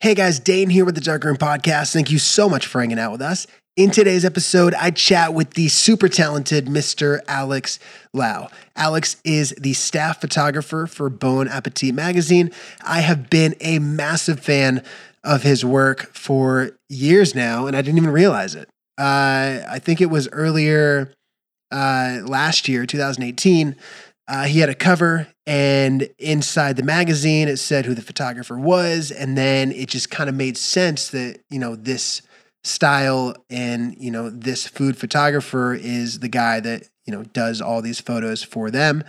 Hey guys, Dane here with the Dark Room Podcast. Thank you so much for hanging out with us. In today's episode, I chat with the super talented Mr. Alex Lau. Alex is the staff photographer for Bon Appetit magazine. I have been a massive fan of his work for years now, and I didn't even realize it. Uh, I think it was earlier uh, last year, 2018. Uh, he had a cover, and inside the magazine, it said who the photographer was, and then it just kind of made sense that you know this style and you know this food photographer is the guy that you know does all these photos for them.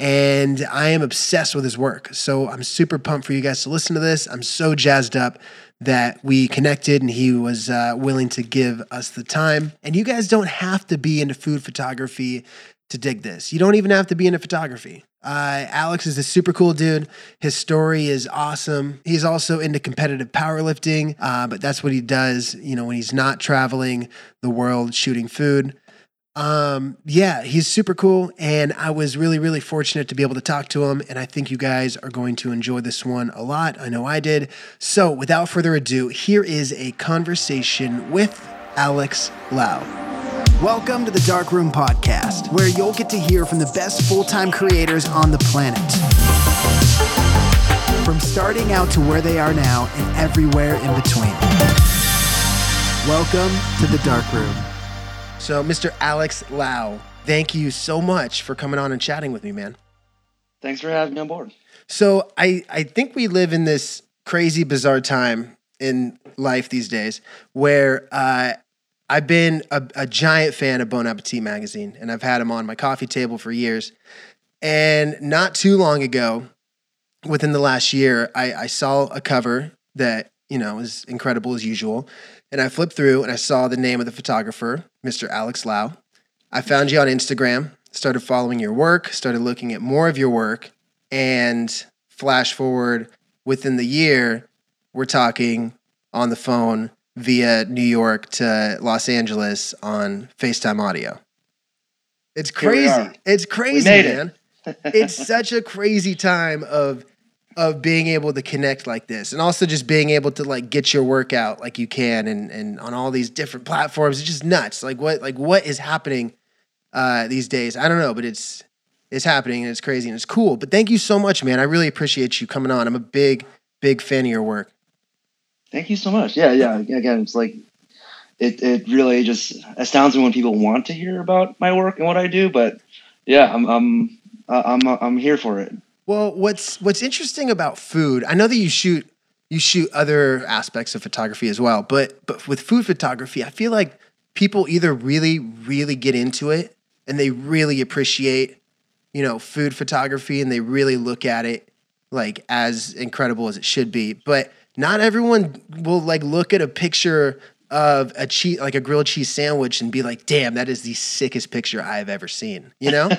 And I am obsessed with his work. So I'm super pumped for you guys to listen to this. I'm so jazzed up that we connected and he was uh, willing to give us the time. And you guys don't have to be into food photography to dig this. You don't even have to be into photography. Uh, Alex is a super cool dude. His story is awesome. He's also into competitive powerlifting, uh, but that's what he does, you know, when he's not traveling the world shooting food. Um, yeah, he's super cool. And I was really, really fortunate to be able to talk to him. And I think you guys are going to enjoy this one a lot. I know I did. So without further ado, here is a conversation with Alex Lau. Welcome to the Dark Room Podcast, where you'll get to hear from the best full time creators on the planet. From starting out to where they are now and everywhere in between. Welcome to the Dark Room. So, Mr. Alex Lau, thank you so much for coming on and chatting with me, man. Thanks for having me on board. So, I, I think we live in this crazy, bizarre time in life these days where uh, I've been a, a, giant fan of Bon Appetit magazine, and I've had them on my coffee table for years. And not too long ago, within the last year, I, I saw a cover that you know was incredible as usual, and I flipped through and I saw the name of the photographer, Mr. Alex Lau. I found you on Instagram, started following your work, started looking at more of your work, and flash forward within the year, we're talking on the phone via New York to Los Angeles on FaceTime audio. It's crazy. It's crazy, man. It. it's such a crazy time of of being able to connect like this and also just being able to like get your work out like you can and and on all these different platforms. It's just nuts. Like what like what is happening uh these days? I don't know, but it's it's happening and it's crazy and it's cool. But thank you so much, man. I really appreciate you coming on. I'm a big, big fan of your work. Thank you so much. Yeah, yeah. Again, it's like it it really just astounds me when people want to hear about my work and what I do. But yeah, I'm I'm I'm I'm here for it. Well, what's what's interesting about food? I know that you shoot you shoot other aspects of photography as well, but but with food photography, I feel like people either really really get into it and they really appreciate you know food photography and they really look at it like as incredible as it should be, but not everyone will like look at a picture of a cheese like a grilled cheese sandwich and be like, "Damn, that is the sickest picture I've ever seen." You know?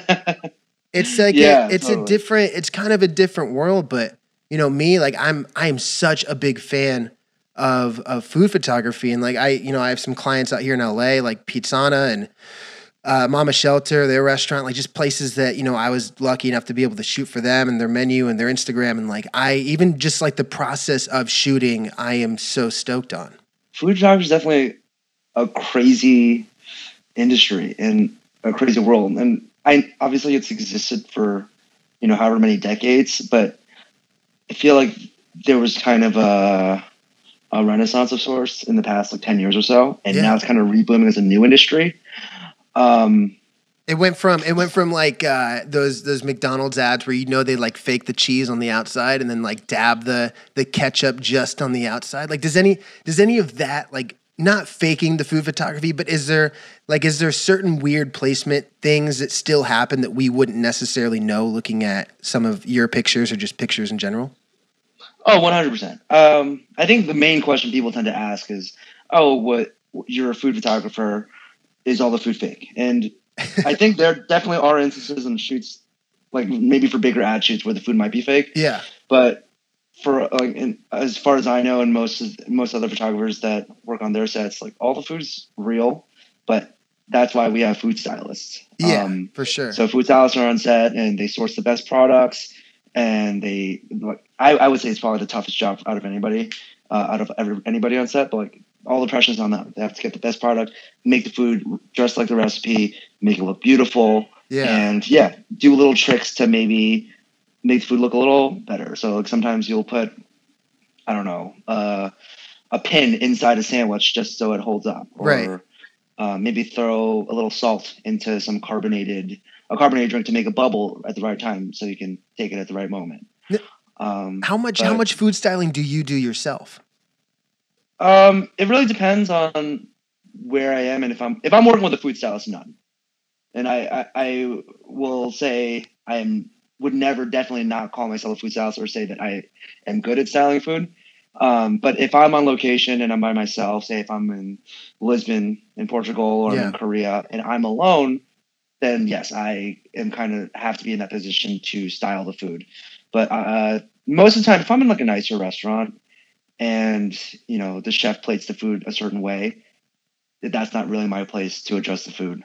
it's like yeah, a, it's totally. a different it's kind of a different world, but you know, me like I'm I'm such a big fan of of food photography and like I you know, I have some clients out here in LA like Pizzana and uh, Mama Shelter, their restaurant, like just places that you know I was lucky enough to be able to shoot for them and their menu and their Instagram and like I even just like the process of shooting, I am so stoked on. Food photography is definitely a crazy industry and a crazy world, and I obviously it's existed for you know however many decades, but I feel like there was kind of a a renaissance of sorts in the past like 10 years or so and yeah. now it's kind of reblooming as a new industry um, it went from it went from like uh, those those McDonald's ads where you know they like fake the cheese on the outside and then like dab the the ketchup just on the outside. Like does any does any of that like not faking the food photography, but is there like is there certain weird placement things that still happen that we wouldn't necessarily know looking at some of your pictures or just pictures in general? Oh, 100%. Um, I think the main question people tend to ask is, "Oh, what you're a food photographer is all the food fake? And I think there definitely are instances in shoots, like maybe for bigger ad shoots where the food might be fake. Yeah. But for like, in, as far as I know, and most most other photographers that work on their sets, like all the food's real, but that's why we have food stylists. Yeah, um, for sure. So food stylists are on set and they source the best products, and they like I, I would say it's probably the toughest job out of anybody. uh, out of every, anybody on set, but like all the pressure's on them. They have to get the best product, make the food just like the recipe, make it look beautiful, Yeah. and yeah, do little tricks to maybe make the food look a little better. So like sometimes you'll put, I don't know, uh, a pin inside a sandwich just so it holds up, or Right. uh, maybe throw a little salt into some carbonated a carbonated drink to make a bubble at the right time so you can take it at the right moment. Um, How much how much food styling do you do yourself? Um, it really depends on where I am and if I'm if I'm working with a food stylist, none. And I I, I will say I am would never definitely not call myself a food stylist or say that I am good at styling food. Um, but if I'm on location and I'm by myself, say if I'm in Lisbon in Portugal or Yeah. in Korea and I'm alone, then yes, I am kind of have to be in that position to style the food. But uh, most of the time, if I'm in like a nicer restaurant and you know the chef plates the food a certain way, that's not really my place to adjust the food.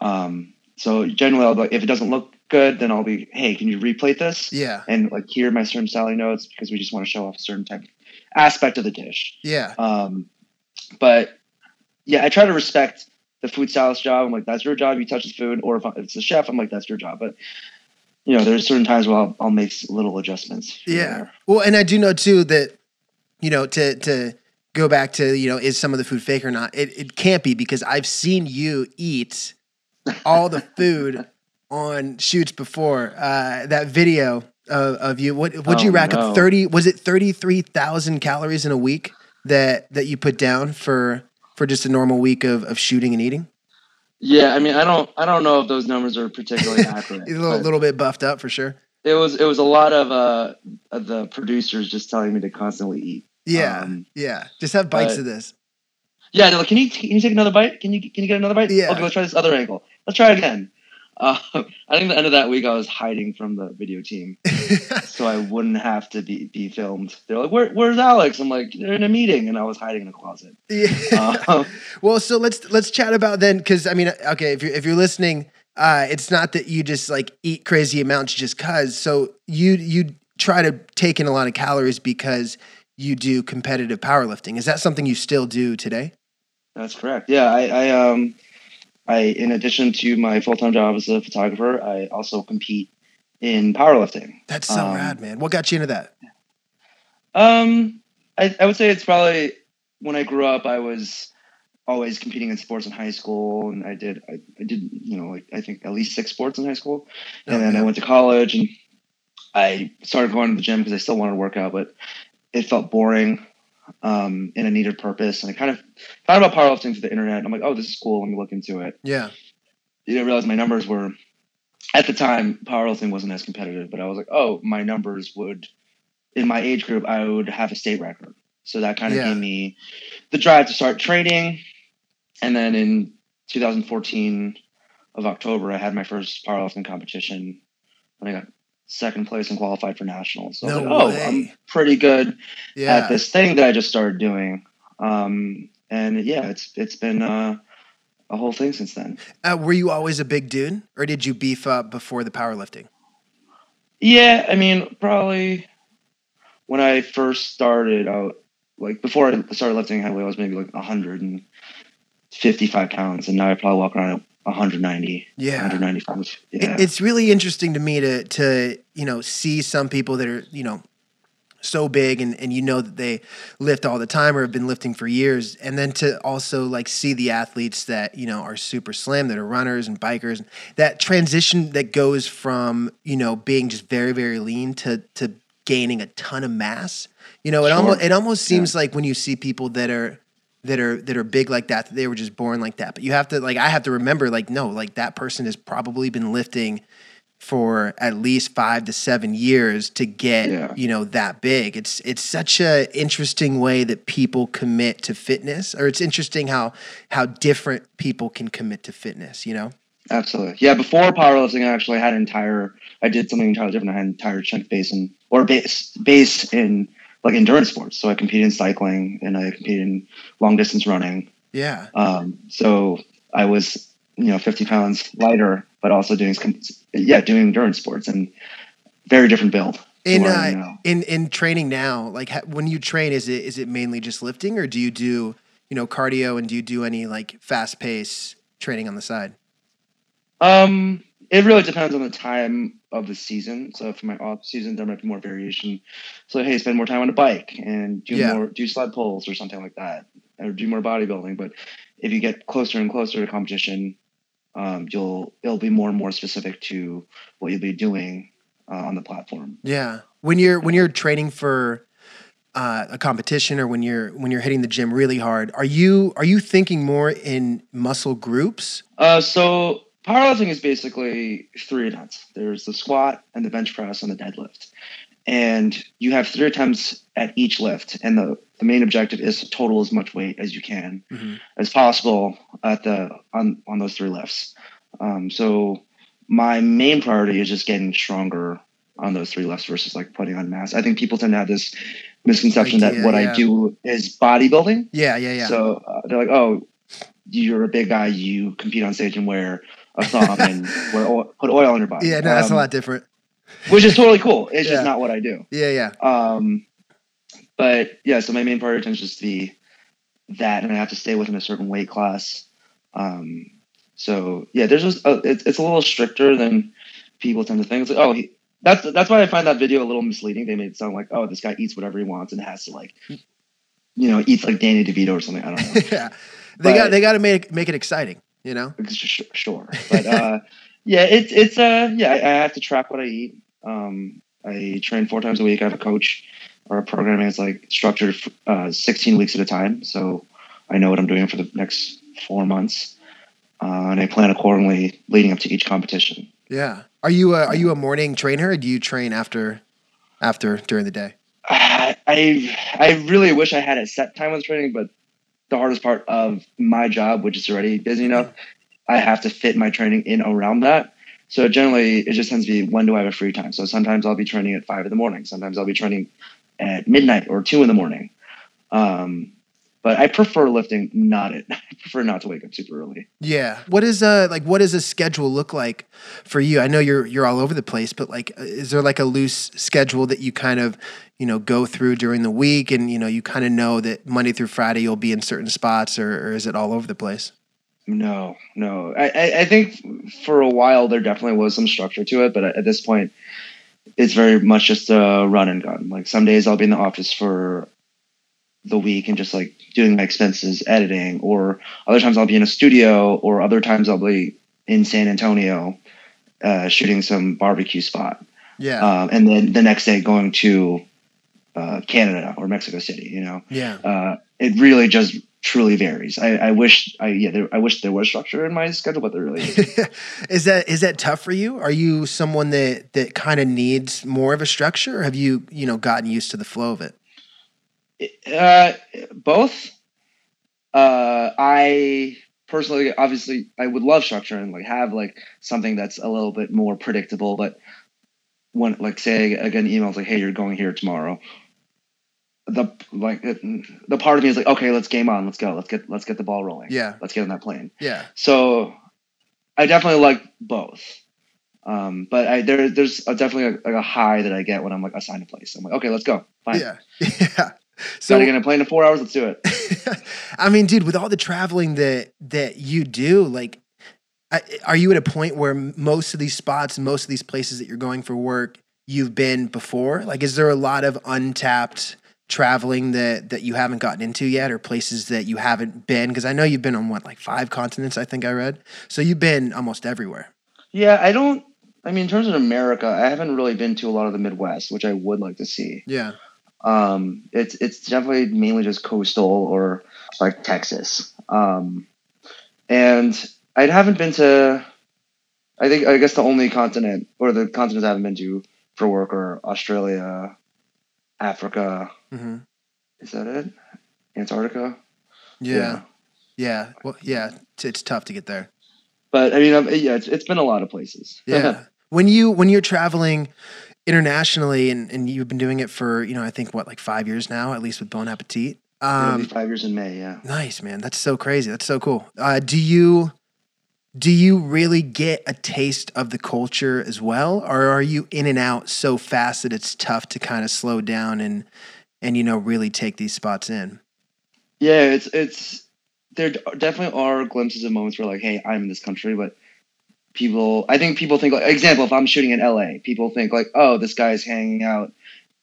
Um, so generally, I'll be like, if it doesn't look good, then I'll be, hey, can you replate this? Yeah. And like here are my certain styling notes because we just want to show off a certain type of aspect of the dish. Yeah. Um, but yeah, I try to respect the food stylist job. I'm like, that's your job. You touch the food. Or if it's the chef, I'm like, that's your job. But you know, there's certain times where I'll, I'll make little adjustments. Yeah. there. Well, and I do know too that you know to to go back to you know is some of the food fake or not? It it can't be because I've seen you eat all the food on shoots before. Uh, that video of, of you, what would you Oh, rack no. up thirty? Was it thirty three thousand calories in a week that that you put down for for just a normal week of of shooting and eating? Yeah, I mean, I don't, I don't know if those numbers are particularly accurate. A little, little bit buffed up for sure. it was, it was a lot of uh, of the producers just telling me to constantly eat. Yeah, Um, yeah. Just have bites but- of this. Yeah, they're like, can you, can you take another bite? Can you, can you get another bite? Yeah. Okay, let's try this other angle. Let's try it again. Uh, I think the end of that week, I was hiding from the video team. so I wouldn't have to be, be filmed. They're like, Where, "Where's Alex?" I'm like, "They're in a meeting," and I was hiding in a closet. yeah. Um, Well, so let's let's chat about then, because I mean, okay, if you're if you're listening, uh, it's not that you just like eat crazy amounts just cause. So you you try to take in a lot of calories because you do competitive powerlifting. Is that something you still do today? that's correct. Yeah, I, I um, I in addition to my full time job as a photographer, I also compete in powerlifting. That's so Um, rad, man. What got you into that? Um, I, I would say it's probably when I grew up, I was always competing in sports in high school, and I did I, I did you know like I think at least six sports in high school, and Oh, then yeah. I went to college and I started going to the gym because I still wanted to work out, but it felt boring. Um, and I needed purpose, and I kind of found about powerlifting through the internet. I'm like, oh, this is cool. Let me look into it. Yeah, You didn't realize my numbers were at the time powerlifting wasn't as competitive, but I was like, oh, my numbers would in my age group, I would have a state record. So that kind of Yeah. gave me the drive to start training. And then in 2014 of October, I had my first powerlifting competition, and I got second place and qualified for nationals. So No like, oh, way. I'm pretty good yeah. at this thing that I just started doing. Um, and yeah, it's it's been uh, a whole thing since then. Uh, were you always a big dude, or did you beef up before the powerlifting? Yeah, I mean, probably when I first started out, like before I started lifting heavily, I was maybe like 155 pounds, and now I probably walk around at 190, Yeah. 195. Yeah, It, it's really interesting to me to to you know see some people that are you know so big and and you know that they lift all the time or have been lifting for years and then to also like see the athletes that you know are super slim that are runners and bikers that transition that goes from you know being just very very lean to to gaining a ton of mass you know it Sure. almost it almost seems like when you see people that are that are that are big like that that they were just born like that but you have to like i have to remember like no like that person has probably been lifting for at least five to seven years to get Yeah. you know that big it's it's such a interesting way that people commit to fitness or it's interesting how how different people can commit to fitness you know absolutely. Yeah, before powerlifting, I actually had an entire. I did something entirely different. I had an entire chunk base in or base base in like endurance sports. So I competed in cycling and I competed in long distance running. yeah Um, so I was, you know, 50 pounds lighter, but also doing, yeah, doing endurance sports and very different build. In uh, in in training now, like when you train, is it is it mainly just lifting, or do you do you know cardio and do you do any like fast pace training on the side? Um, it really depends on the time of the season. So for my off season, there might be more variation. So hey, spend more time on a bike and do Yeah. more do sled pulls or something like that, or do more bodybuilding. But if you get closer and closer to competition, um, you'll it'll be more and more specific to what you'll be doing uh, on the platform. Yeah. When you're when you're training for uh, a competition or when you're when you're hitting the gym really hard, are you are you thinking more in muscle groups? Uh, so powerlifting is basically three attempts. There's the squat and the bench press and the deadlift. And you have three attempts at each lift. And the, the main objective is to total as much weight as you can as possible at the on, on those three lifts. Um, so my main priority is just getting stronger on those three lifts versus like putting on mass. I think people tend to have this misconception Idea, that what yeah. I do is bodybuilding. Yeah, yeah, yeah. So uh, they're like, oh, you're a big guy. You compete on stage and wear a thong and oil, put oil on your body. yeah, no, that's a Um, lot different. Which is totally cool. It's Yeah. just not what I do. Yeah, yeah. Um, but yeah, so my main priority tends to just be that, and I have to stay within a certain weight class. Um, so yeah, there's just uh, it's it's a little stricter than people tend to think. It's like, oh, he, that's that's why I find that video a little misleading. They made it sound like, oh, this guy eats whatever he wants and has to like, you know, eats like Danny DeVito or something. I don't know. yeah. They got they got to make make it exciting, you know? Sure, but uh, yeah, it's it's uh yeah, I, have to track what I eat. Um, I train four times a week. I have a coach. Our programming is like structured uh, 16 weeks at a time, so I know what I'm doing for the next four months, uh, and I plan accordingly leading up to each competition. Yeah. Are you a, are you a morning trainer or do you train after after during the day? I I I really wish I had a set time with training, but the hardest part of my job, which is already busy enough, I have to fit my training in around that. So generally, it just tends to be when do I have a free time. So sometimes I'll be training at five in the morning. Sometimes I'll be training at midnight or two in the morning. Um, but I prefer lifting not it. I prefer not to wake up super early. Yeah. What is uh like what does a schedule look like for you? I know you're you're all over the place, but like is there like a loose schedule that you kind of, you know, go through during the week and you know, you kind of know that Monday through Friday you'll be in certain spots or, or is it all over the place? No, no. I, I, I think for a while there definitely was some structure to it, but at this point, it's very much just a run and gun. Like some days I'll be in the office for the week and just like doing my expenses, editing, or other times I'll be in a studio, or other times I'll be in San Antonio uh, shooting some barbecue spot, Yeah. um, and then the next day going to uh, Canada or Mexico City. You know, yeah. uh, it really just truly varies. I, I wish I yeah there, I wish there was structure in my schedule, but there really isn't. is that is that tough for you? Are you someone that that kind of needs more of a structure or have you, you know, gotten used to the flow of it? Uh, both. Uh, I personally, obviously, I would love structure and like have like something that's a little bit more predictable. But when like say I get an email it's like, hey, you're going here tomorrow. The like the part of me is like, okay, let's game on, let's go, let's get let's get the ball rolling, Yeah. let's get on that plane. Yeah. So I definitely like both. Um, but I there there's a, definitely a, like a high that I get when I'm like assigned a place. I'm like, okay, let's go. Fine. Yeah. Yeah. So Gotta get in a plane in four hours. Let's do it. I mean, dude, with all the traveling that that you do, like, I, are you at a point where most of these spots, most of these places that you're going for work, you've been before? Like, is there a lot of untapped traveling that that you haven't gotten into yet, or places that you haven't been? Because I know you've been on what, like five continents, I think I read. So you've been almost everywhere. Yeah, I don't. I mean, in terms of America, I haven't really been to a lot of the Midwest, which I would like to see. Yeah. Um, it's it's definitely mainly just coastal or like Texas. Um, and I haven't been to. I think I guess the only continent or the continents I haven't been to for work are Australia, Africa. hmm Is that it? Antarctica. Yeah. yeah. Well, yeah. It's, it's tough to get there. But I mean, um, yeah, it's, it's been a lot of places. Yeah. when you when you're traveling internationally and, and you've been doing it for, you know, I think what, like five years now, at least with Bon Appetit. Um five years in May. Yeah. nice, man. That's so crazy. That's so cool. Uh do you do you really get a taste of the culture as well, or are you in and out so fast that it's tough to kind of slow down and and you know really take these spots in? Yeah, it's it's there definitely are glimpses of moments where like, hey, I'm in this country, but people I think people think like example, if I'm shooting in LA, people think like, oh, this guy's hanging out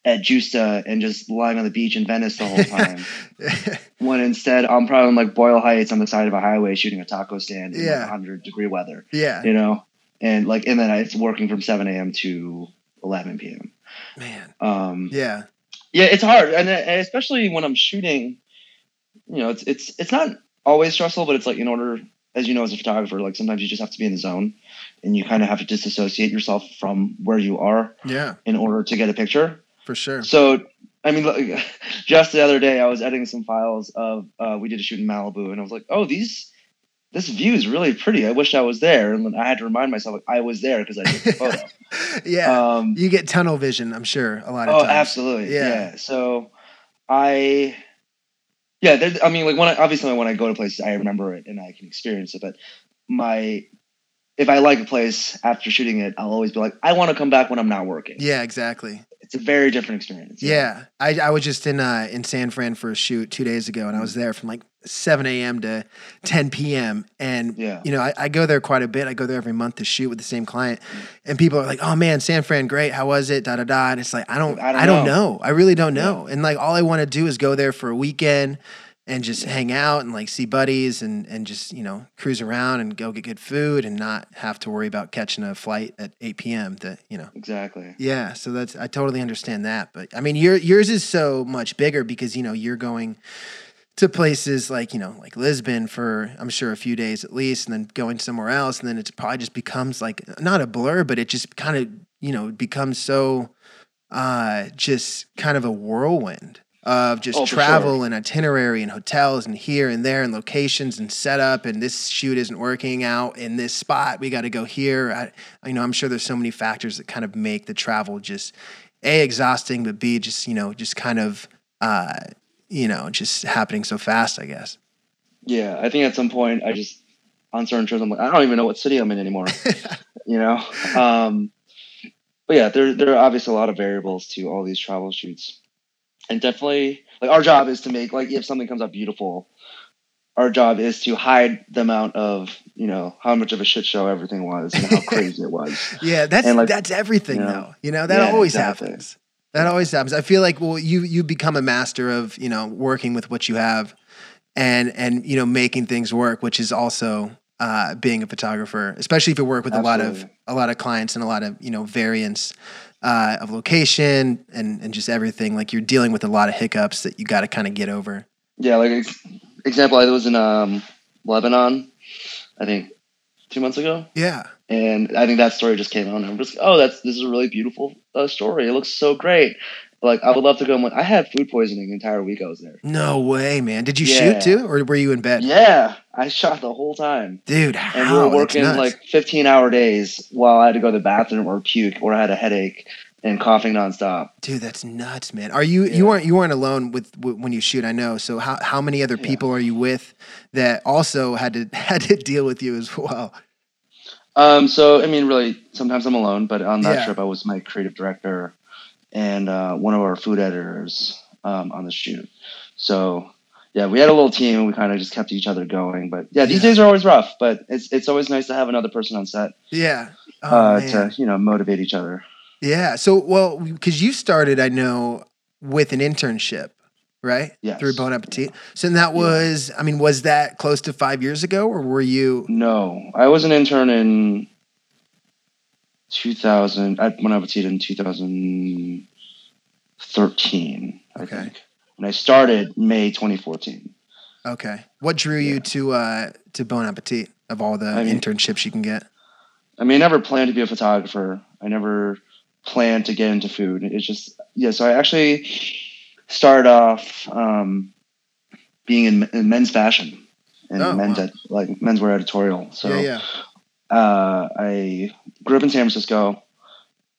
at Gjusta and just lying on the beach in Venice the whole time. when instead I'm probably in like Boyle Heights on the side of a highway shooting a taco stand in Yeah. like 100 degree weather. yeah, You know? And like and then it's working from 7 a.m. to 11 p.m. man. Um Yeah, yeah, it's hard, and, and especially when I'm shooting, you know, it's it's it's not always stressful, but it's like in order, as you know, as a photographer, like sometimes you just have to be in the zone, and you kind of have to disassociate yourself from where you are yeah, in order to get a picture. for sure. So, I mean, look, just the other day, I was editing some files of uh, we did a shoot in Malibu, and I was like, oh, these. This view is really pretty. I wish I was there, and I had to remind myself like I was there because I took the photo. yeah, Um, you get tunnel vision. I'm sure a lot of Oh, times. absolutely. Yeah. Yeah. So I, yeah, I mean, like when I, obviously when I go to places, I remember it and I can experience it. But my, if I like a place after shooting it, I'll always be like, I want to come back when I'm not working. Yeah, exactly. It's a very different experience. Yeah, I, I was just in uh, in San Fran for a shoot two days ago, and I was there from like 7 a.m. to 10 p.m. And Yeah. you know, I, I go there quite a bit. I go there every month to shoot with the same client, and people are like, "Oh man, San Fran, great. How was it?" Da da da. And it's like I don't, I I don't, don't know. I really don't know. And like all I want to do is go there for a weekend and just hang out and like see buddies and and just you know cruise around and go get good food and not have to worry about catching a flight at 8 p.m. to you know Exactly. yeah, so that's I totally understand that, but I mean your yours is so much bigger because you know you're going to places like you know like Lisbon for I'm sure a few days at least, and then going somewhere else, and then it probably just becomes like not a blur, but it just kind of you know becomes so uh just kind of a whirlwind of just Oh, travel and itinerary and hotels and here and there and locations and setup and this shoot isn't working out in this spot we got to go here. I, you know i'm sure there's so many factors that kind of make the travel just a exhausting but b just you know just kind of uh you know just happening so fast i guess Yeah. I think at some point I just, on certain trips, I'm like, I don't even know what city I'm in anymore. you know? Um, but yeah, there, there are obviously a lot of variables to all these travel shoots. And definitely, like, our job is to make, like, if something comes out beautiful, our job is to hide the amount of, you know, how much of a shit show everything was and how crazy it was. yeah that's And, like, that's everything you know, though you know that yeah, always exactly. happens that always happens. I feel like well you you become a master of you know working with what you have and and you know making things work which is also uh, being a photographer especially if you work with a lot of a lot of clients and a lot of you know variance uh, of location and and just everything. Like you're dealing with a lot of hiccups that you got to kind of get over. Yeah, like example, I was in um, Lebanon, I think two months ago, yeah. And I think that story just came out, and I'm just, oh, that's this is a really beautiful story. It looks so great. Like I would love to go. And like, I had food poisoning the entire week I was there. no way man did you Yeah. shoot too or were you in bed Yeah, I shot the whole time, dude and we were working like 15 hour days while I had to go to the bathroom or puke or I had a headache and coughing nonstop. Dude, that's nuts, man. Are you Yeah. you weren't you weren't alone with, w when you shoot? I know. So how how many other Yeah. people are you with that also had to had to deal with you as well? Um, so I mean, really, sometimes I'm alone, but on that Yeah. trip, I was my creative director and uh, one of our food editors um, on the shoot. So yeah, we had a little team, and we kind of just kept each other going. But yeah, these Yeah. days are always rough, but it's it's always nice to have another person on set Yeah. Oh, uh, to you know motivate each other. Yeah. So well, because you started, I know, with an internship, right? Yes. Through Bon Appetit. So that was, I mean, was that close to five years ago, or were you? No, I was an intern in 2000 at Bon Appetit in 2013, I Okay. think, and I started May 2014. Okay. What drew you to uh to Bon Appetit of all the I mean- internships you can get? I mean, I never planned to be a photographer. I never planned to get into food. It's just yeah. So I actually started off um, being in, in men's fashion and Oh, men's wow. ed- like menswear editorial. So yeah, yeah. uh, I grew up in San Francisco.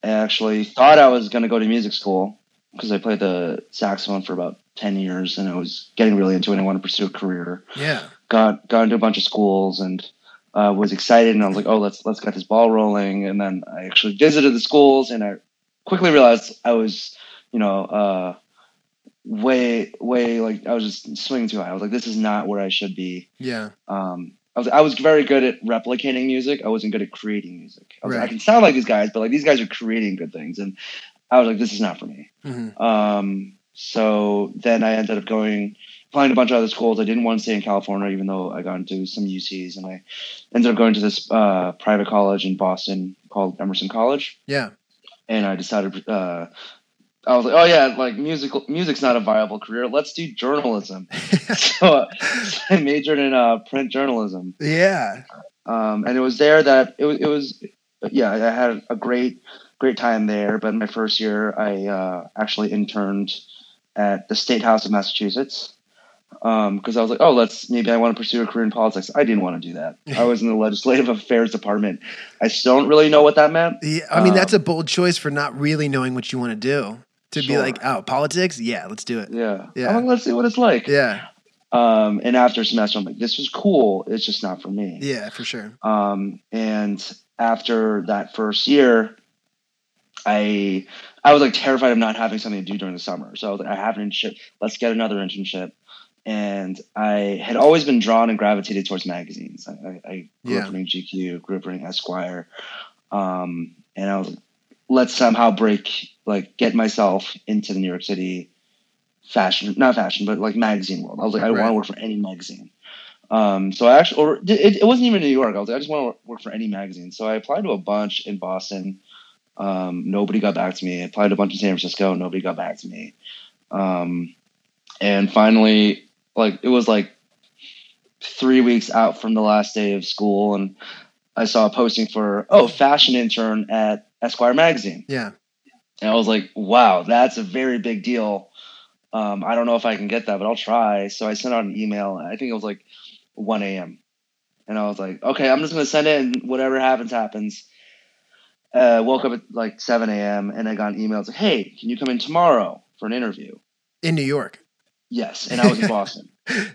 I actually thought I was going to go to music school because I played the saxophone for about ten years and I was getting really into it. and I wanted to pursue a career Yeah. got got into a bunch of schools and uh, was excited, and I was like, "Oh, let's let's get this ball rolling." And then I actually visited the schools, and I quickly realized I was, you know, uh, way way like I was just swinging too high. I was like, "This is not where I should be." Yeah. Um, I was I was very good at replicating music. I wasn't good at creating music. I, was like, Right. I can sound like these guys, but like these guys are creating good things, and I was like, "This is not for me." hmm Um, so then I ended up going, applying to a bunch of other schools. I didn't want to stay in California, even though I got into some UCs, and I ended up going to this uh, private college in Boston called Emerson College. Yeah. And I decided, uh, I was like, oh yeah, like musical music's not a viable career. Let's do journalism. so, I majored in uh, print journalism, yeah. um, and it was there that it was, it was, yeah, I had a great, great time there. But my first year, I uh, actually interned at the State House of Massachusetts because I was like, oh, let's maybe I want to pursue a career in politics. I didn't want to do that. I was in the legislative affairs department. I still don't really know what that meant. Yeah, I mean, that's a Um, bold choice for not really knowing what you want to do. To be like, oh, politics? Yeah, let's do it. Yeah, Yeah. Like, let's see what it's like. Yeah, Um, and after a semester, I'm like, this was cool. It's just not for me. yeah, for sure. Um, and after that first year, I I was like terrified of not having something to do during the summer. So I was like, I have an internship. Let's get another internship. And I had always been drawn and gravitated towards magazines. I, I, I grew Yeah. up reading GQ, grew up reading Esquire, um, and I was like, let's somehow break, like, get myself into the New York City fashion, not fashion, but like magazine world. I was like, I want to work for any magazine. Um, so I actually, or it, it wasn't even New York. I was like, I just want to work for any magazine. So I applied to a bunch in Boston. Um, nobody got back to me. I applied to a bunch in San Francisco. Nobody got back to me. Um, and finally, like it was like three weeks out from the last day of school, and I saw a posting for oh, fashion intern at Esquire magazine. Yeah, And I was like, wow, that's a very big deal. Um, I don't know if I can get that, but I'll try. So I sent out an email. I think it was like 1 a.m. And I was like, okay, I'm just going to send it and whatever happens, happens. Uh, woke up at like 7 a.m. and I got an email. It's like, hey, can you come in tomorrow for an interview? in New York. Yes. And I was in Boston.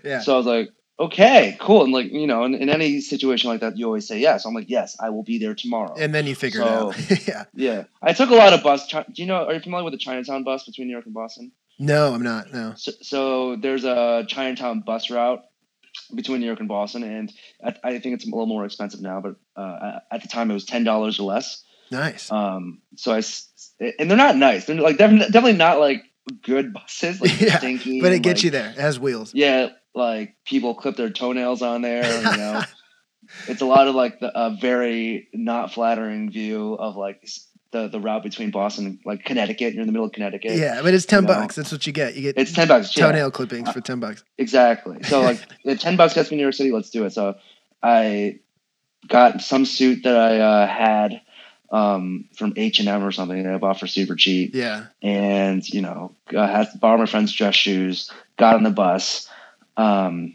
Yeah, So I was like, okay, cool. And like, you know, in, in any situation like that, you always say yes. I'm like, yes, I will be there tomorrow. and then you figure So- it out. yeah. yeah. I took a lot of bus. Chi- Do you know, are you familiar with the Chinatown bus between New York and Boston? No, I'm not. No. So, so there's a Chinatown bus route between New York and Boston, and I, I think it's a little more expensive now, but uh, at the time it was ten dollars or less. Nice. Um, so I, and they're not nice. They're like definitely, definitely not like good buses, like Yeah, stinky. but it gets like- you there. It has wheels. Yeah, like people clip their toenails on there. You know, it's a lot of like the, a very not flattering view of like the the route between Boston and like Connecticut. You're in the middle of Connecticut. Yeah, but it's ten You know. bucks. That's what you get. You get It's ten bucks. yeah. toenail clippings for ten bucks. Exactly. So like if ten bucks gets me New York City, let's do it. So I got some suit that I uh, had um, from H and M or something that I bought for super cheap, Yeah. and you know I had to borrow my friend's dress shoes. Got on the bus, um,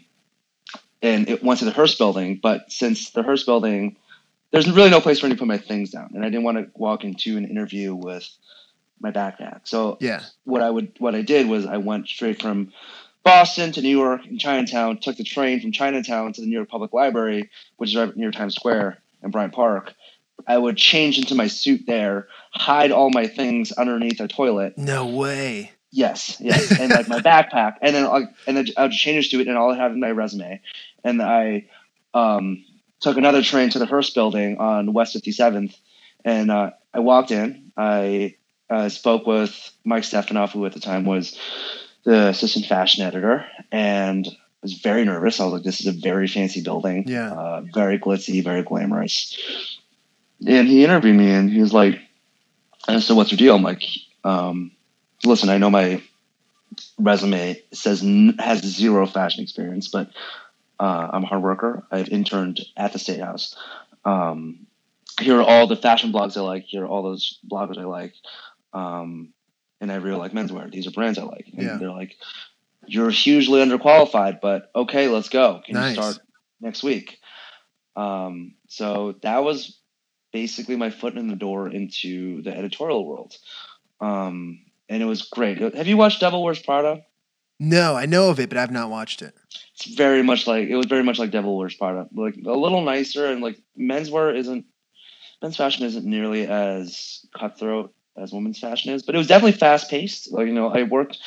and it went to the Hearst Building. But since the Hearst Building, there's really no place for me to put my things down, and I didn't want to walk into an interview with my backpack. So Yeah. what I would what I did was I went straight from Boston to New York and Chinatown, took the train from Chinatown to the New York Public Library, which is right near Times Square and Bryant Park. I would change into my suit there, hide all my things underneath a toilet. No way. Yes, yes, and like my backpack, and then like, and then I would change to it, and all I have my resume. And I um, took another train to the Hearst Building on West Fifty Seventh, and uh, I walked in. I uh, spoke with Mike Stefanoff, who at the time was the assistant fashion editor, and I was very nervous. I was like, "This is a very fancy building, Yeah. uh, very glitzy, very glamorous." And he interviewed me, and he was like, "And so, what's your deal?" I'm like, um, "Listen, I know my resume says n- has zero fashion experience, but uh, I'm a hard worker. I've interned at the State House. Um, here are all the fashion blogs I like. Here are all those bloggers I like." Um, and I really like menswear. These are brands I like. And Yeah. they're like, you're hugely underqualified, but okay, let's go. Can Nice. you start next week? Um, so that was basically my foot in the door into the editorial world. Um, and it was great. Have you watched Devil Wears Prada? No, I know of it, but I've not watched it. It's very much like it was very much like Devil Wears Prada, like a little nicer and like menswear isn't men's fashion isn't nearly as cutthroat as women's fashion is, but it was definitely fast paced. Like you know, I worked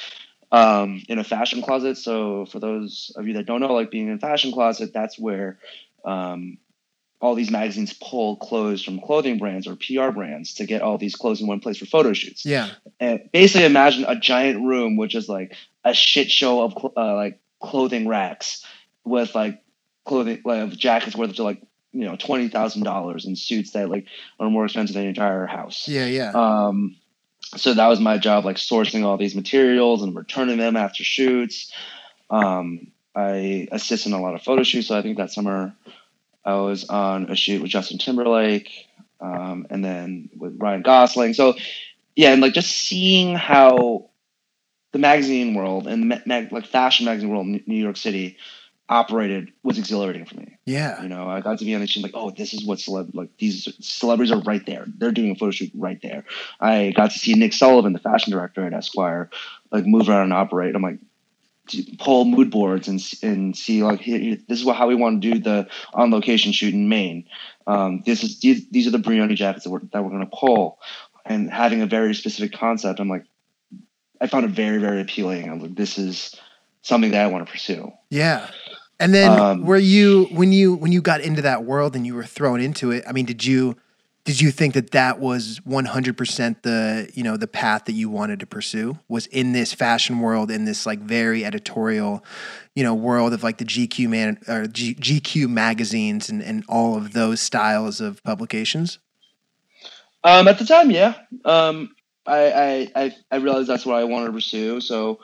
um, in a fashion closet, so for those of you that don't know, like being in a fashion closet, that's where um, all these magazines pull clothes from clothing brands or PR brands to get all these clothes in one place for photo shoots. Yeah. And basically, imagine a giant room which is like a shit show of cl- uh, like clothing racks with like clothing like jackets worth of like you know twenty thousand dollars and suits that like are more expensive than the entire house. Yeah, yeah. Um, so that was my job, like sourcing all these materials and returning them after shoots. Um, I assist in a lot of photo shoots. So I think that summer I was on a shoot with Justin Timberlake, um, and then with Ryan Gosling. So yeah, and like just seeing how the magazine world and the mag- like fashion magazine world in New York City operated was exhilarating for me. yeah. You know, I got to be on the team like, oh, this is what celeb like these celebrities are right there. They're doing a photo shoot right there. I got to see Nick Sullivan, the fashion director at Esquire, like move around and operate. I'm like pull mood boards and and see like this is what how we want to do the on location shoot in Maine. Um, this is these, these are the Brioni jackets that we're that we're gonna pull, and having a very specific concept. I'm like, I found it very very appealing. I'm like, this is something that I want to pursue. Yeah. And then Um, were you when you when you got into that world and you were thrown into it, I mean, did you did you think that that was 100% the, you know, the path that you wanted to pursue? Was in this fashion world in this like very editorial, you know, world of like the GQ man or G, GQ magazines and and all of those styles of publications? Um, at the time, yeah. Um, I, I, I, I realized that's what I wanted to pursue. So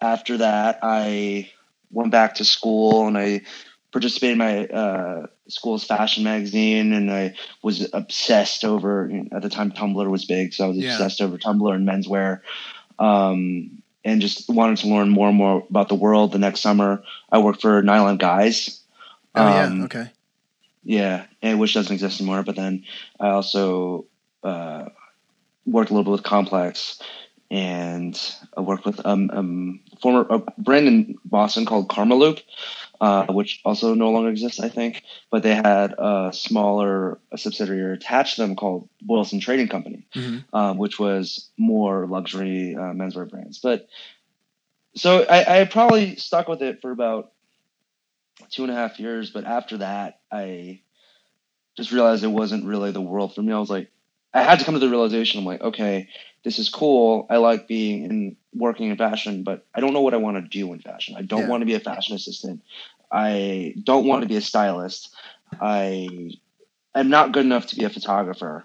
after that, I went back to school and I participated in my uh, school's fashion magazine, and I was obsessed over. You know, at the time, Tumblr was big, so I was Yeah. obsessed over Tumblr and menswear, um, and just wanted to learn more and more about the world. The next summer, I worked for Nylon Guys. Oh Um, yeah, okay. yeah, and which doesn't exist anymore. But then I also uh, worked a little bit with Complex, and I worked with um, um former a brand in Boston called Karma Loop, uh, which also no longer exists, I think. But they had a smaller subsidiary attached to them called Boylston Trading Company, Mhm. um, which was more luxury uh, menswear brands. But so I, I probably stuck with it for about two and a half years. But after that, I just realized it wasn't really the world for me. I was like, I had to come to the realization. I'm like, okay, this is cool. I like being in working in fashion, but I don't know what I want to do in fashion. I don't Yeah. want to be a fashion assistant. I don't want to be a stylist. I am not good enough to be a photographer.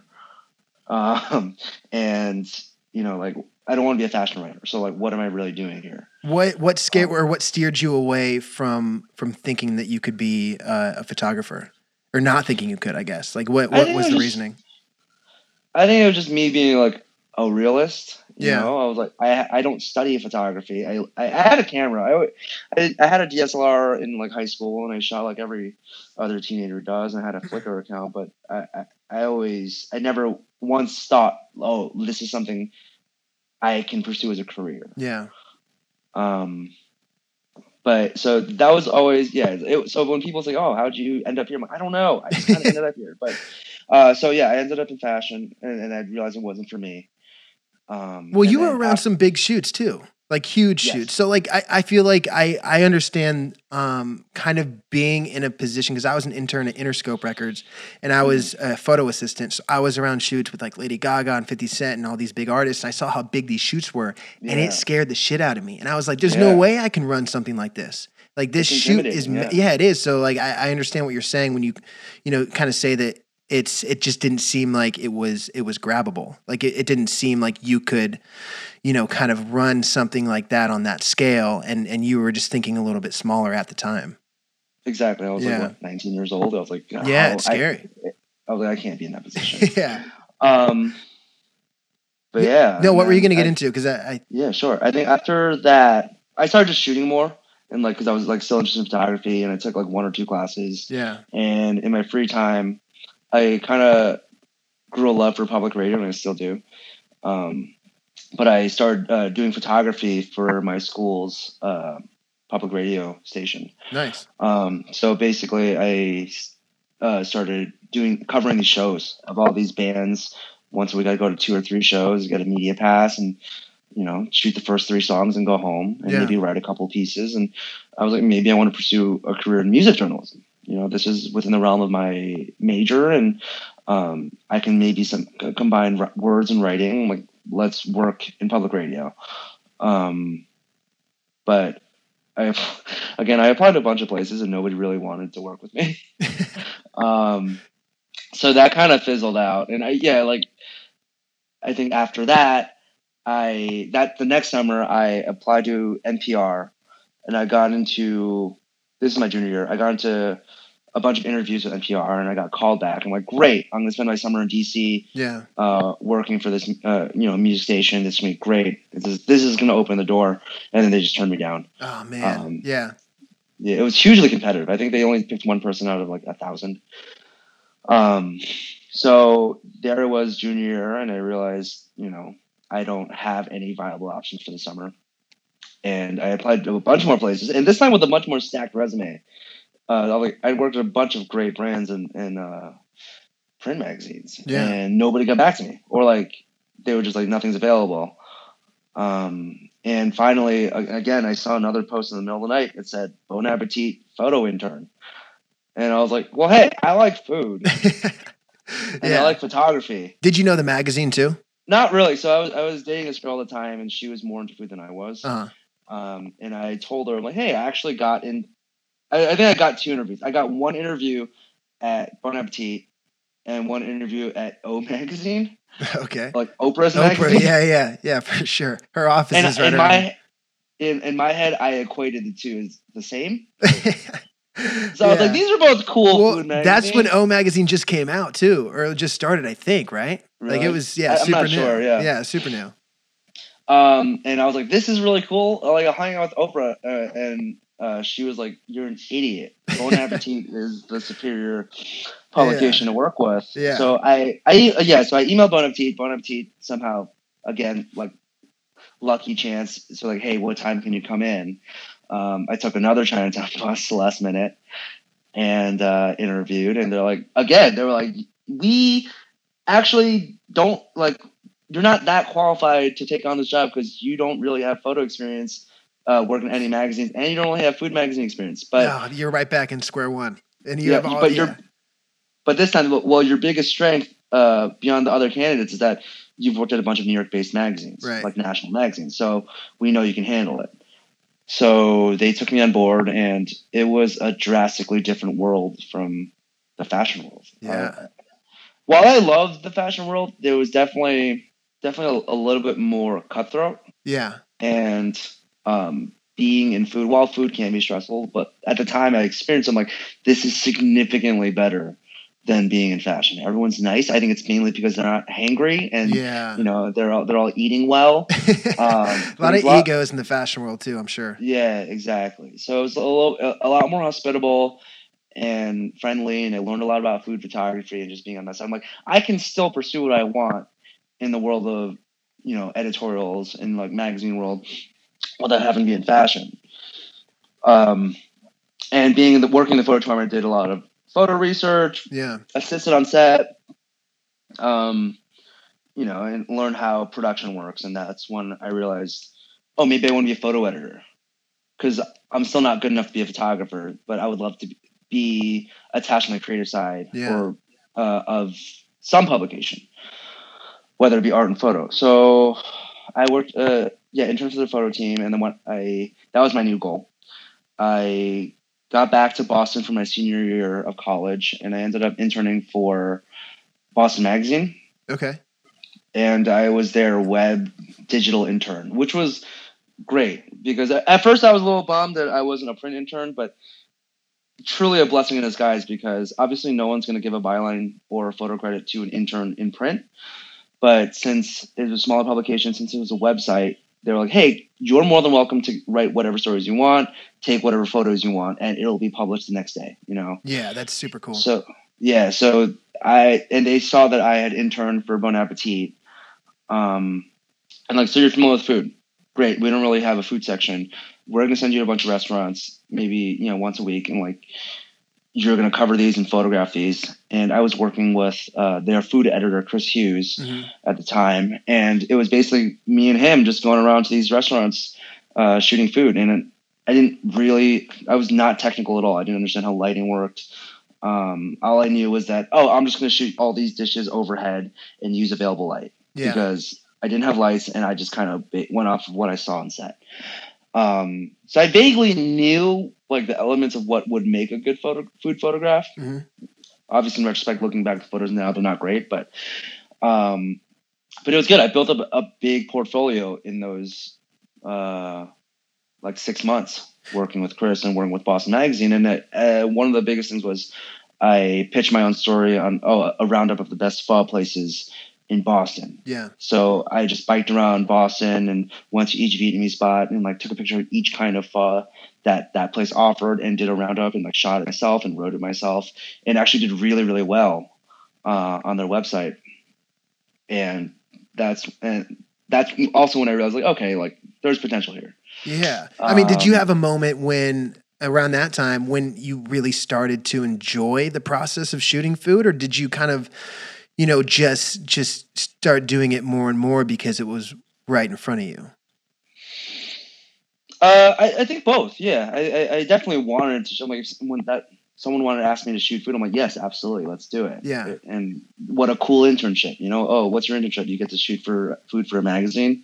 Um, and you know, like I don't want to be a fashion writer. So like, what am I really doing here? What what scared Um, or what steered you away from from thinking that you could be uh, a photographer or not thinking you could? I guess like what what think was the just- reasoning? I think it was just me being like a realist. You Yeah. know, I was like, I I don't study photography. I I, had a camera. I, I I had a DSLR in like high school, and I shot like every other teenager does. And I had a Flickr account, but I, I I always I never once thought, oh, this is something I can pursue as a career. Yeah. Um, but so that was always yeah. It, so when people say, "Oh, how'd you end up here?" I'm like, I don't know. I just kind of ended up here. But uh, so yeah, I ended up in fashion, and, and I realized it wasn't for me. Um, Well, you were around af- some big shoots too, like huge Yes. shoots. So like I, I feel like I I understand um kind of being in a position because I was an intern at Interscope Records and I was Mm-hmm. a photo assistant. So I was around shoots with like Lady Gaga and 50 Cent and all these big artists. And I saw how big these shoots were and it scared the shit out of me. And I was like, there's no way I can run something like this. Like this shoot is yeah. yeah. it is. So like I, I understand what you're saying when you you know kind of say that it's it just didn't seem like it was it was grabbable. Like it, it didn't seem like you could, you know, kind of run something like that on that scale and and you were just thinking a little bit smaller at the time. exactly. I was Yeah. like what, 19 years old. I was like, Yeah, it's I- scary. I, was like, I can't be in that position. yeah. um, but yeah. No, what were you going to get I- into? Because I, I Yeah, sure. I think after that, I started just shooting more, and like because I was like still interested in photography, and I took like one or two classes. yeah And in my free time, I kind of grew a love for public radio, and I still do. Um, but I started uh, doing photography for my school's uh, public radio station. Nice. Um, so basically, I uh, started doing covering these shows of all these bands. Once a week, I go to two or three shows, get a media pass, and you know, shoot the first three songs and go home, and Yeah. maybe write a couple pieces. And I was like, maybe I want to pursue a career in music journalism. You know, this is within the realm of my major, and um, I can maybe some combine r- words and writing. Like, let's work in public radio. Um, but I, again, I applied to a bunch of places, and nobody really wanted to work with me. um, so that kind of fizzled out, and I yeah, like I think after that, I that the next summer I applied to NPR, and I got into this is my junior year. I got into a bunch of interviews with NPR, and I got called back. I'm like, great, I'm gonna spend my summer in DC Yeah. uh, working for this uh, you know music station. This is gonna be great. This is this is gonna open the door, and then they just turned me down. Oh man. Um, yeah. Yeah, it was hugely competitive. I think they only picked one person out of like a thousand. Um, so there it was junior year, and I realized, you know, I don't have any viable options for the summer. And I applied to a bunch more places, and this time with a much more stacked resume. Uh, I worked at a bunch of great brands and and uh, print magazines, Yeah. and nobody got back to me, or like they were just like nothing's available. Um, and finally, again, I saw another post in the middle of the night. It said "Bon Appetit photo intern," and I was like, "Well, hey, I like food and yeah. I like photography." Did you know the magazine too? Not really. So I was I was dating this girl at the time, and she was more into food than I was. Uh huh. Um, and I told her, like, "Hey, I actually got in. I, I think I got two interviews. I got one interview at Bon Appetit." And one interview at O Magazine, Okay. like Oprah's Oprah. magazine. Yeah, yeah, yeah, for sure. Her office and is right in around. my in, in my head, I equated the two as the same. So I was like, these are both cool well, that's when O magazine just came out too, or just started, I think, right? Like it was, yeah, I- super new. sure, yeah. yeah, super new. Um, and I was like, this is really cool. Like, I hung out with Oprah, uh, and uh, she was like, "You're an idiot. Bon Appetit is the superior publication to work with." Yeah. So I, I, uh, yeah. So I emailed Bon Appetit. Bon Appetit somehow, again, like lucky chance. So like, hey, what time can you come in? Um, I took another Chinatown bus the last minute and uh, interviewed, and they're like, again, they were like, we actually don't like you're not that qualified to take on this job because you don't really have photo experience uh, working at any magazines, and you don't really have food magazine experience. But no, you're right back in square one, and you yeah, have all. but yeah. you're but this time, well, your biggest strength uh, beyond the other candidates is that you've worked at a bunch of New York-based magazines, Right. like national magazines. So we know you can handle it. So they took me on board, and it was a drastically different world from the fashion world. Yeah. Uh, while I loved the fashion world, there was definitely definitely a, a little bit more cutthroat yeah, and um, being in food. While food can be stressful, but at the time I experienced, I'm like, this is significantly better than being in fashion. Everyone's nice. I think it's mainly because they're not hangry and yeah. you know they're all they're all eating well. Um, a lot of egos in the fashion world too. I'm sure. Yeah, exactly. So it was a little, a, a lot more hospitable and friendly, and I learned a lot about food photography and just being on that side. I'm like, I can still pursue what I want in the world of, you know, editorials and like magazine world without having to be in fashion. Um, and being in the working in the photo department, did a lot of photo research, Yeah, assisted on set, um, you know, and learn how production works. And that's when I realized, oh, maybe I want to be a photo editor because I'm still not good enough to be a photographer, but I would love to be attached on the creative side Yeah. or uh, of some publication, whether it be art and photo. So I worked, uh, yeah, in terms of the photo team, and then what I that was my new goal. I got back to Boston for my senior year of college, and I ended up interning for Boston Magazine, okay. and I was their web digital intern, which was great because at first I was a little bummed that I wasn't a print intern, but truly a blessing in disguise because obviously no one's going to give a byline or a photo credit to an intern in print. But since it was a smaller publication, since it was a website, they were like, hey, you're more than welcome to write whatever stories you want, take whatever photos you want, and it'll be published the next day, you know? Yeah, that's super cool. So yeah, so I and they saw that I had interned for Bon Appetit, um, And like, so you're familiar with food. Great. We don't really have a food section. We're gonna send you to a bunch of restaurants, maybe you know once a week, and like you're gonna cover these and photograph these. And I was working with uh, their food editor, Chris Hughes, Mhm. at the time, and it was basically me and him just going around to these restaurants, uh, shooting food. And I didn't really, I was not technical at all. I didn't understand how lighting worked. Um, all I knew was that oh, I'm just gonna shoot all these dishes overhead and use available light Yeah. because I didn't have lights and I just kind of went off of what I saw on set. Um, so I vaguely knew like the elements of what would make a good photo food photograph. Mhm. Obviously, in retrospect, looking back at the photos now, they're not great, but um, but it was good. I built up a, big portfolio in those uh, like six months working with Chris and working with Boston Magazine. And that, uh, one of the biggest things was I pitched my own story on oh a roundup of the best pho places in Boston. Yeah. So I just biked around Boston and went to each Vietnamese spot and like took a picture of each kind of pho that that place offered and did a roundup and like shot it myself and wrote it myself and actually did really really well uh, on their website. And that's and that's also when I realized like okay like there's potential here. Yeah. I mean, did you Um, have a moment when around that time when you really started to enjoy the process of shooting food or did you kind of you know just just start doing it more and more because it was right in front of you? Uh, I, I think both. Yeah, I, I, I definitely wanted to. show like if someone that someone wanted to ask me to shoot food, I'm like, yes, absolutely, let's do it. Yeah. And what a cool internship, you know? Oh, what's your internship? You get to shoot for food for a magazine.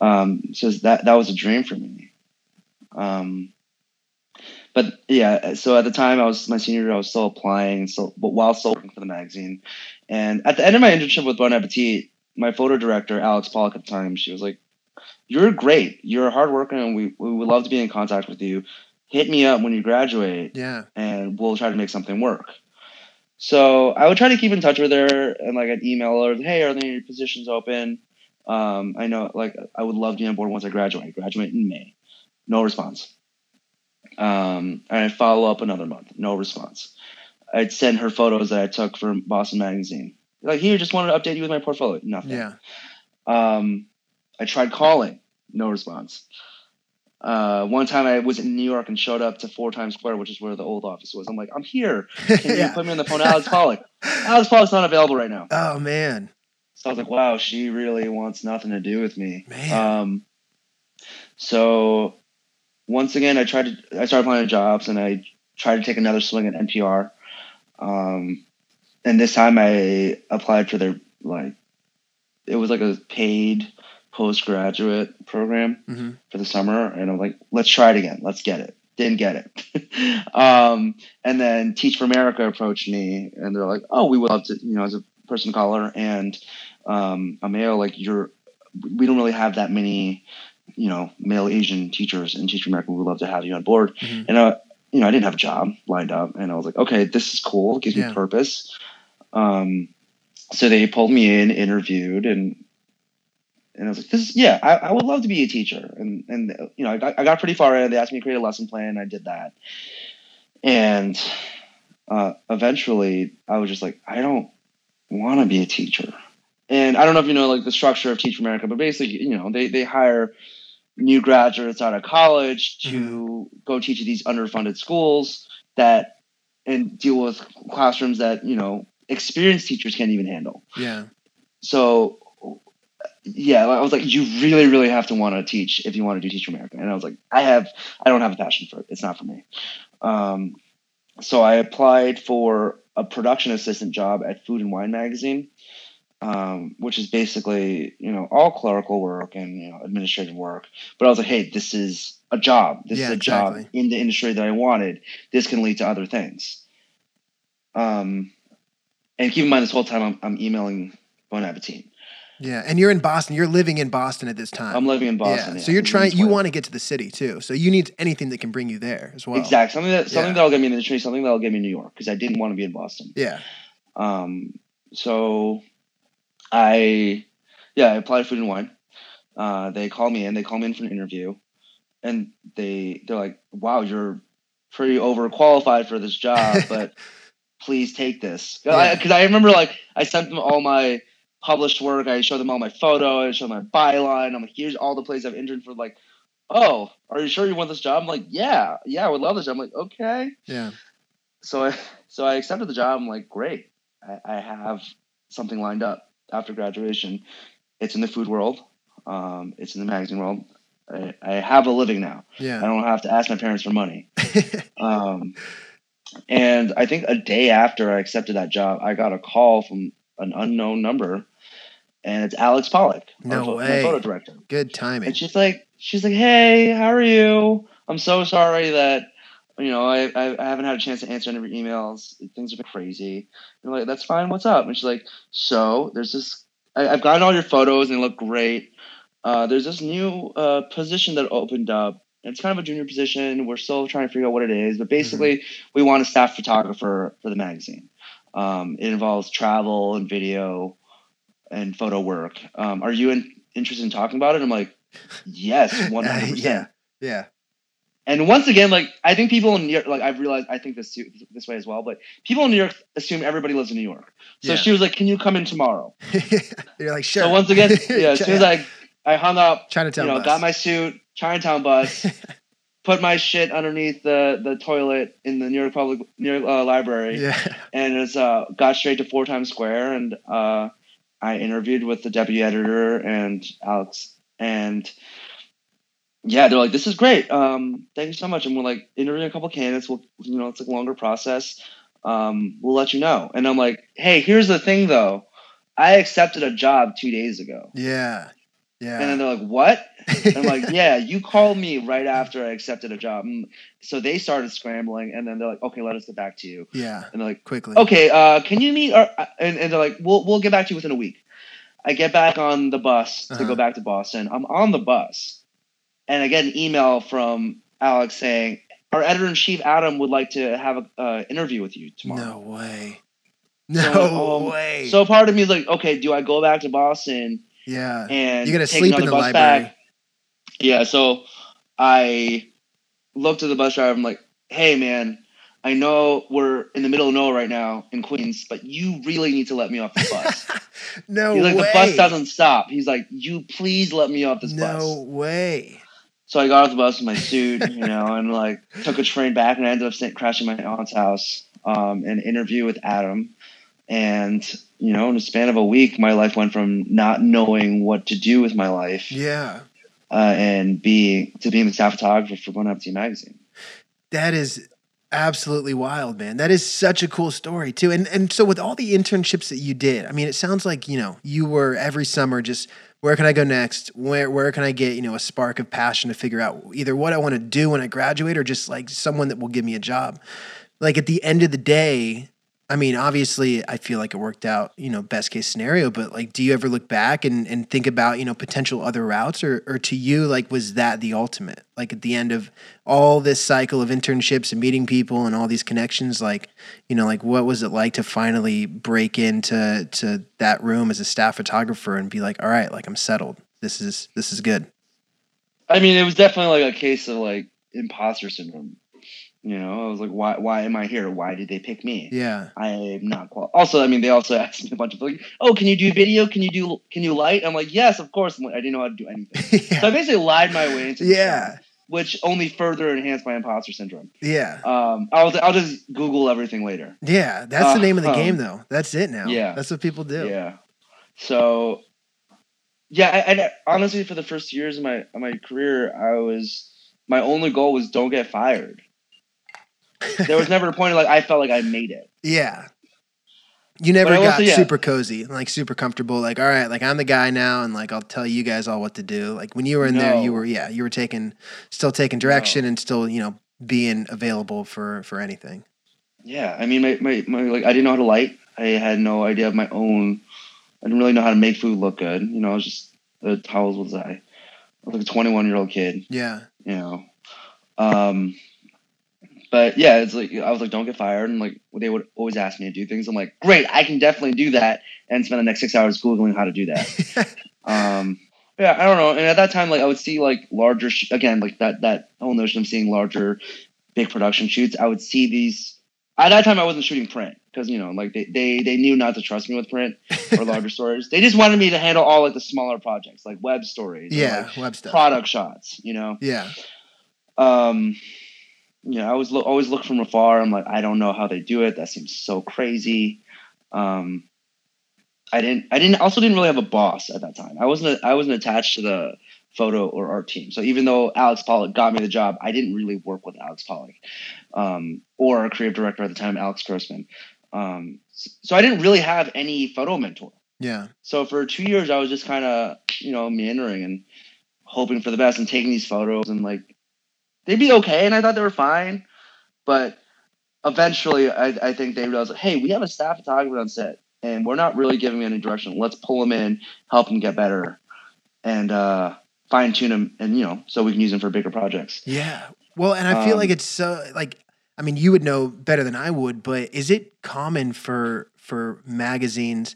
Um, so that that was a dream for me. Um, but yeah, so at the time I was my senior year, I was still applying, so but while still working for the magazine. And at the end of my internship with Bon Appetit, my photo director Alex Pollock at the time, she was like, "You're great. You're a hard worker, and we we would love to be in contact with you. Hit me up when you graduate, Yeah. and we'll try to make something work." So I would try to keep in touch with her, and like I'd email her, "Hey, are there any positions open?" Um, I know, like I would love to be on board once I graduate. I graduate in May, no response. Um, and I follow up another month, no response. I'd send her photos that I took from Boston Magazine. Like, here, just wanted to update you with my portfolio. Nothing. Yeah. Um, I tried calling, no response. Uh, one time I was in New York and showed up to Four Times Square, which is where the old office was. I'm like, I'm here. Can you put me on the phone, Alex Pollock? Alex Pollock's not available right now. Oh man. So I was like, wow, she really wants nothing to do with me. Man. Um, so once again, I tried to, I started applying to jobs and I tried to take another swing at NPR. Um, and this time I applied for their, like, it was like a paid postgraduate program hmm for the summer. And I'm like, let's try it again. Let's get it. Didn't get it. um, and then Teach for America approached me and they're like, oh, we would love to, you know, as a person of color and um, a male, like you're, we don't really have that many, you know, male Asian teachers in Teach for America. We would love to have you on board. Mhm. And, uh, you know, I didn't have a job lined up and I was like, okay, this is cool. It gives Yeah. me purpose. Um, so they pulled me in, interviewed, and and I was like, "This is yeah, I, I would love to be a teacher." And and you know, I got, I got pretty far in. They asked me to create a lesson plan. I did that, and uh, eventually, I was just like, I don't want to be a teacher. And I don't know if you know like the structure of Teach for America, but basically, you know, they they hire new graduates out of college to go teach at these underfunded schools that and deal with classrooms that you know experienced teachers can't even handle. Yeah. so yeah i was like you really really have to want to teach if you want to do teach america. And i was like i have i don't have a passion for it. It's not for me. Um, so i applied for a production assistant job at food and wine magazine um, which is basically you know all clerical work and you know administrative work but i was like hey this is a job this Yeah, is a job in the industry that i wanted this can lead to other things um, and keep in mind this whole time i'm, I'm emailing bon appetit Yeah. And you're in Boston. You're living in Boston at this time. i'm living in boston Yeah. yeah, So you're trying. You want to get to the city too. So you need anything that can bring you there as well. exactly something that something Yeah. that'll get me in the industry something that'll get me in new york because i didn't want to be in boston Yeah. Um, so I, yeah, I applied to food and wine. Uh, they call me in. They call me in for an interview, and they they're like, "Wow, you're pretty overqualified for this job, but please take this." Because Yeah. I, remember like I sent them all my published work. I show them all my photo. I show my byline. I'm like, here's all the places I've interned for. Like, oh, are you sure you want this job? I'm like, yeah, yeah, I would love this job. I'm like, okay. Yeah. So I so I accepted the job. I'm like, great. I, I have something lined up after graduation. It's in the food world. Um, it's in the magazine world. I, I have a living now. Yeah. I don't have to ask my parents for money. Um, and I think a day after I accepted that job, I got a call from an unknown number, and it's Alex Pollock, No my way. photo director. Good timing. And she's like, she's like, hey, how are you? I'm so sorry that you know I I, I haven't had a chance to answer any of your emails. Things have been crazy. And I'm like, that's fine. What's up? And she's like, so there's this. I, I've gotten all your photos and they look great. Uh, there's this new uh, position that opened up. It's kind of a junior position. We're still trying to figure out what it is, but basically, we want a staff photographer for the magazine. Um, it involves travel and video and photo work. Um, are you in, interested in talking about it? I'm like, yes, one hundred percent. yeah. Yeah. And once again, like I think people in New York, like I've realized, I think this this way as well. But people in New York assume everybody lives in New York. So Yeah. she was like, "Can you come in tomorrow?" You're like, sure. So once again, yeah. As soon as I I hung up, Chinatown you know, bus. got my suit, Chinatown bus, put my shit underneath the the toilet in the New York Public New York uh, Library, yeah. and it's uh got straight to Four Times Square, and uh, I interviewed with the deputy editor and Alex, and yeah, they're like, "This is great. Um, thank you so much." And we're like interviewing a couple candidates. We'll, you know, it's like a longer process. Um, we'll let you know. And I'm like, "Hey, here's the thing, though. I accepted a job two days ago." Yeah. Yeah. And then they're like, "What?" And I'm like, "Yeah, you called me right after I accepted a job." And so they started scrambling, and then they're like, "Okay, let us get back to you." yeah. And they're like, Quickly. okay, uh, can you meet? Our, and, and they're like, we'll we'll get back to you within a week. I get back on the bus to Uh-huh. go back to Boston. I'm on the bus, and I get an email from Alex saying our editor in chief Adam would like to have an uh, interview with you tomorrow. No way. So, No um, way. So part of me is like, okay, do I go back to Boston yeah. and You gotta sleep in the bus library. back? Yeah. So I looked at the bus driver. I'm like, hey man. I know we're in the middle of nowhere right now in Queens, but you really need to let me off the bus. no He's like, way. the bus doesn't stop. He's like, you please let me off this no bus. No way. So I got off the bus with my suit, you know, and like took a train back, and I ended up staying, crashing my aunt's house. Um, an interview with Adam, and you know, in the span of a week, my life went from not knowing what to do with my life, Yeah. uh, and being to being the staff photographer for Bon Appetit magazine. That is absolutely wild, man. That is such a cool story too. And and so with all the internships that you did, I mean, it sounds like you know you were every summer just where can I go next? Where where can I get you know a spark of passion to figure out either what I want to do when I graduate or just like someone that will give me a job. Like at the end of the day, I mean, obviously, I feel like it worked out, you know, best case scenario. But like, do you ever look back and, and think about, you know, potential other routes, or or to you, like, was that the ultimate? Like at the end of all this cycle of internships and meeting people and all these connections, like, you know, like what was it like to finally break into to that room as a staff photographer and be like, all right, like I'm settled. This is this is good. I mean, it was definitely like a case of like imposter syndrome. You know, I was like, why? Why am I here? Why did they pick me? Yeah. I'm not qual. Also, I mean, they also asked me a bunch of like, "Oh, can you do video? Can you do? Can you light?" I'm like, "Yes, of course." I'm like, I didn't know how to do anything, so I basically lied my way into the Yeah. job, which only further enhanced my imposter syndrome. Yeah. Um, I'll I'll just Google everything later. Yeah. That's the Uh, name of the um, game, though. That's it now. yeah. That's what people do. Yeah. So, yeah, I, I honestly for the first years of my of my career, I was my only goal was don't get fired. There was never a point like I felt like I made it. Yeah. You never But I will got yeah. super cozy, like super comfortable. Like, all right, like I'm the guy now, and like I'll tell you guys all what to do. Like when you were in there, you were yeah, you were taking, still taking direction, and still you know being available for for anything. Yeah, I mean, my, my, my like I didn't know how to light. I had no idea of my own. I didn't really know how to make food look good. You know, I was just uh, how old was I? I was like a 21 year old kid. Yeah, You know, um, but yeah, it's like I was like, don't get fired, and like they would always ask me to do things. I'm like, great, I can definitely do that, and spend the next six hours googling how to do that. um, yeah, I don't know. And at that time, like I would see like larger sh- again, like that that whole notion of seeing larger, big production shoots. I would see these at that time I wasn't shooting print because you know like they, they they knew not to trust me with print or larger stories. They just wanted me to handle all like the smaller projects like web stories, or, Yeah, like, web stuff. product shots. You know, Yeah. um, you know I was lo- always look from afar. I'm like I don't know how they do it. That seems so crazy. Um, I didn't I didn't also didn't really have a boss at that time. I wasn't I wasn't attached to the photo or art team. So even though Alex Pollock got me the job, I didn't really work with Alex Pollock um, or our creative director at the time, Alex Grossman. Um, so I didn't really have any photo mentor. Yeah. So for two years, I was just kind of you know meandering and hoping for the best and taking these photos and like they'd be okay, and I thought they were fine, but eventually, I, I think they realized, hey, we have a staff photographer on set, and we're not really giving any direction. Let's pull them in, help them get better, and uh, fine tune them, and you know, so we can use them for bigger projects. Yeah. Well, and I feel like Um, it's so like I mean, you would know better than I would, but is it common for for magazines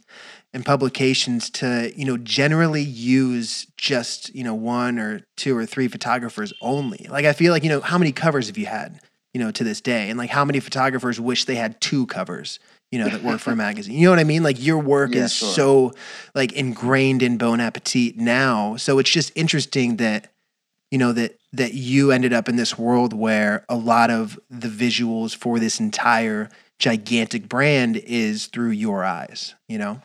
and publications to, you know, generally use just, you know, one or two or three photographers only? Like I feel like, you know, how many covers have you had, you know, to this day? And like how many photographers wish they had two covers? You know, that work for a magazine. You know what I mean? Like your work Yeah, is sure. so like ingrained in Bon Appetit now. So it's just interesting that you know that that you ended up in this world where a lot of the visuals for this entire gigantic brand is through your eyes you know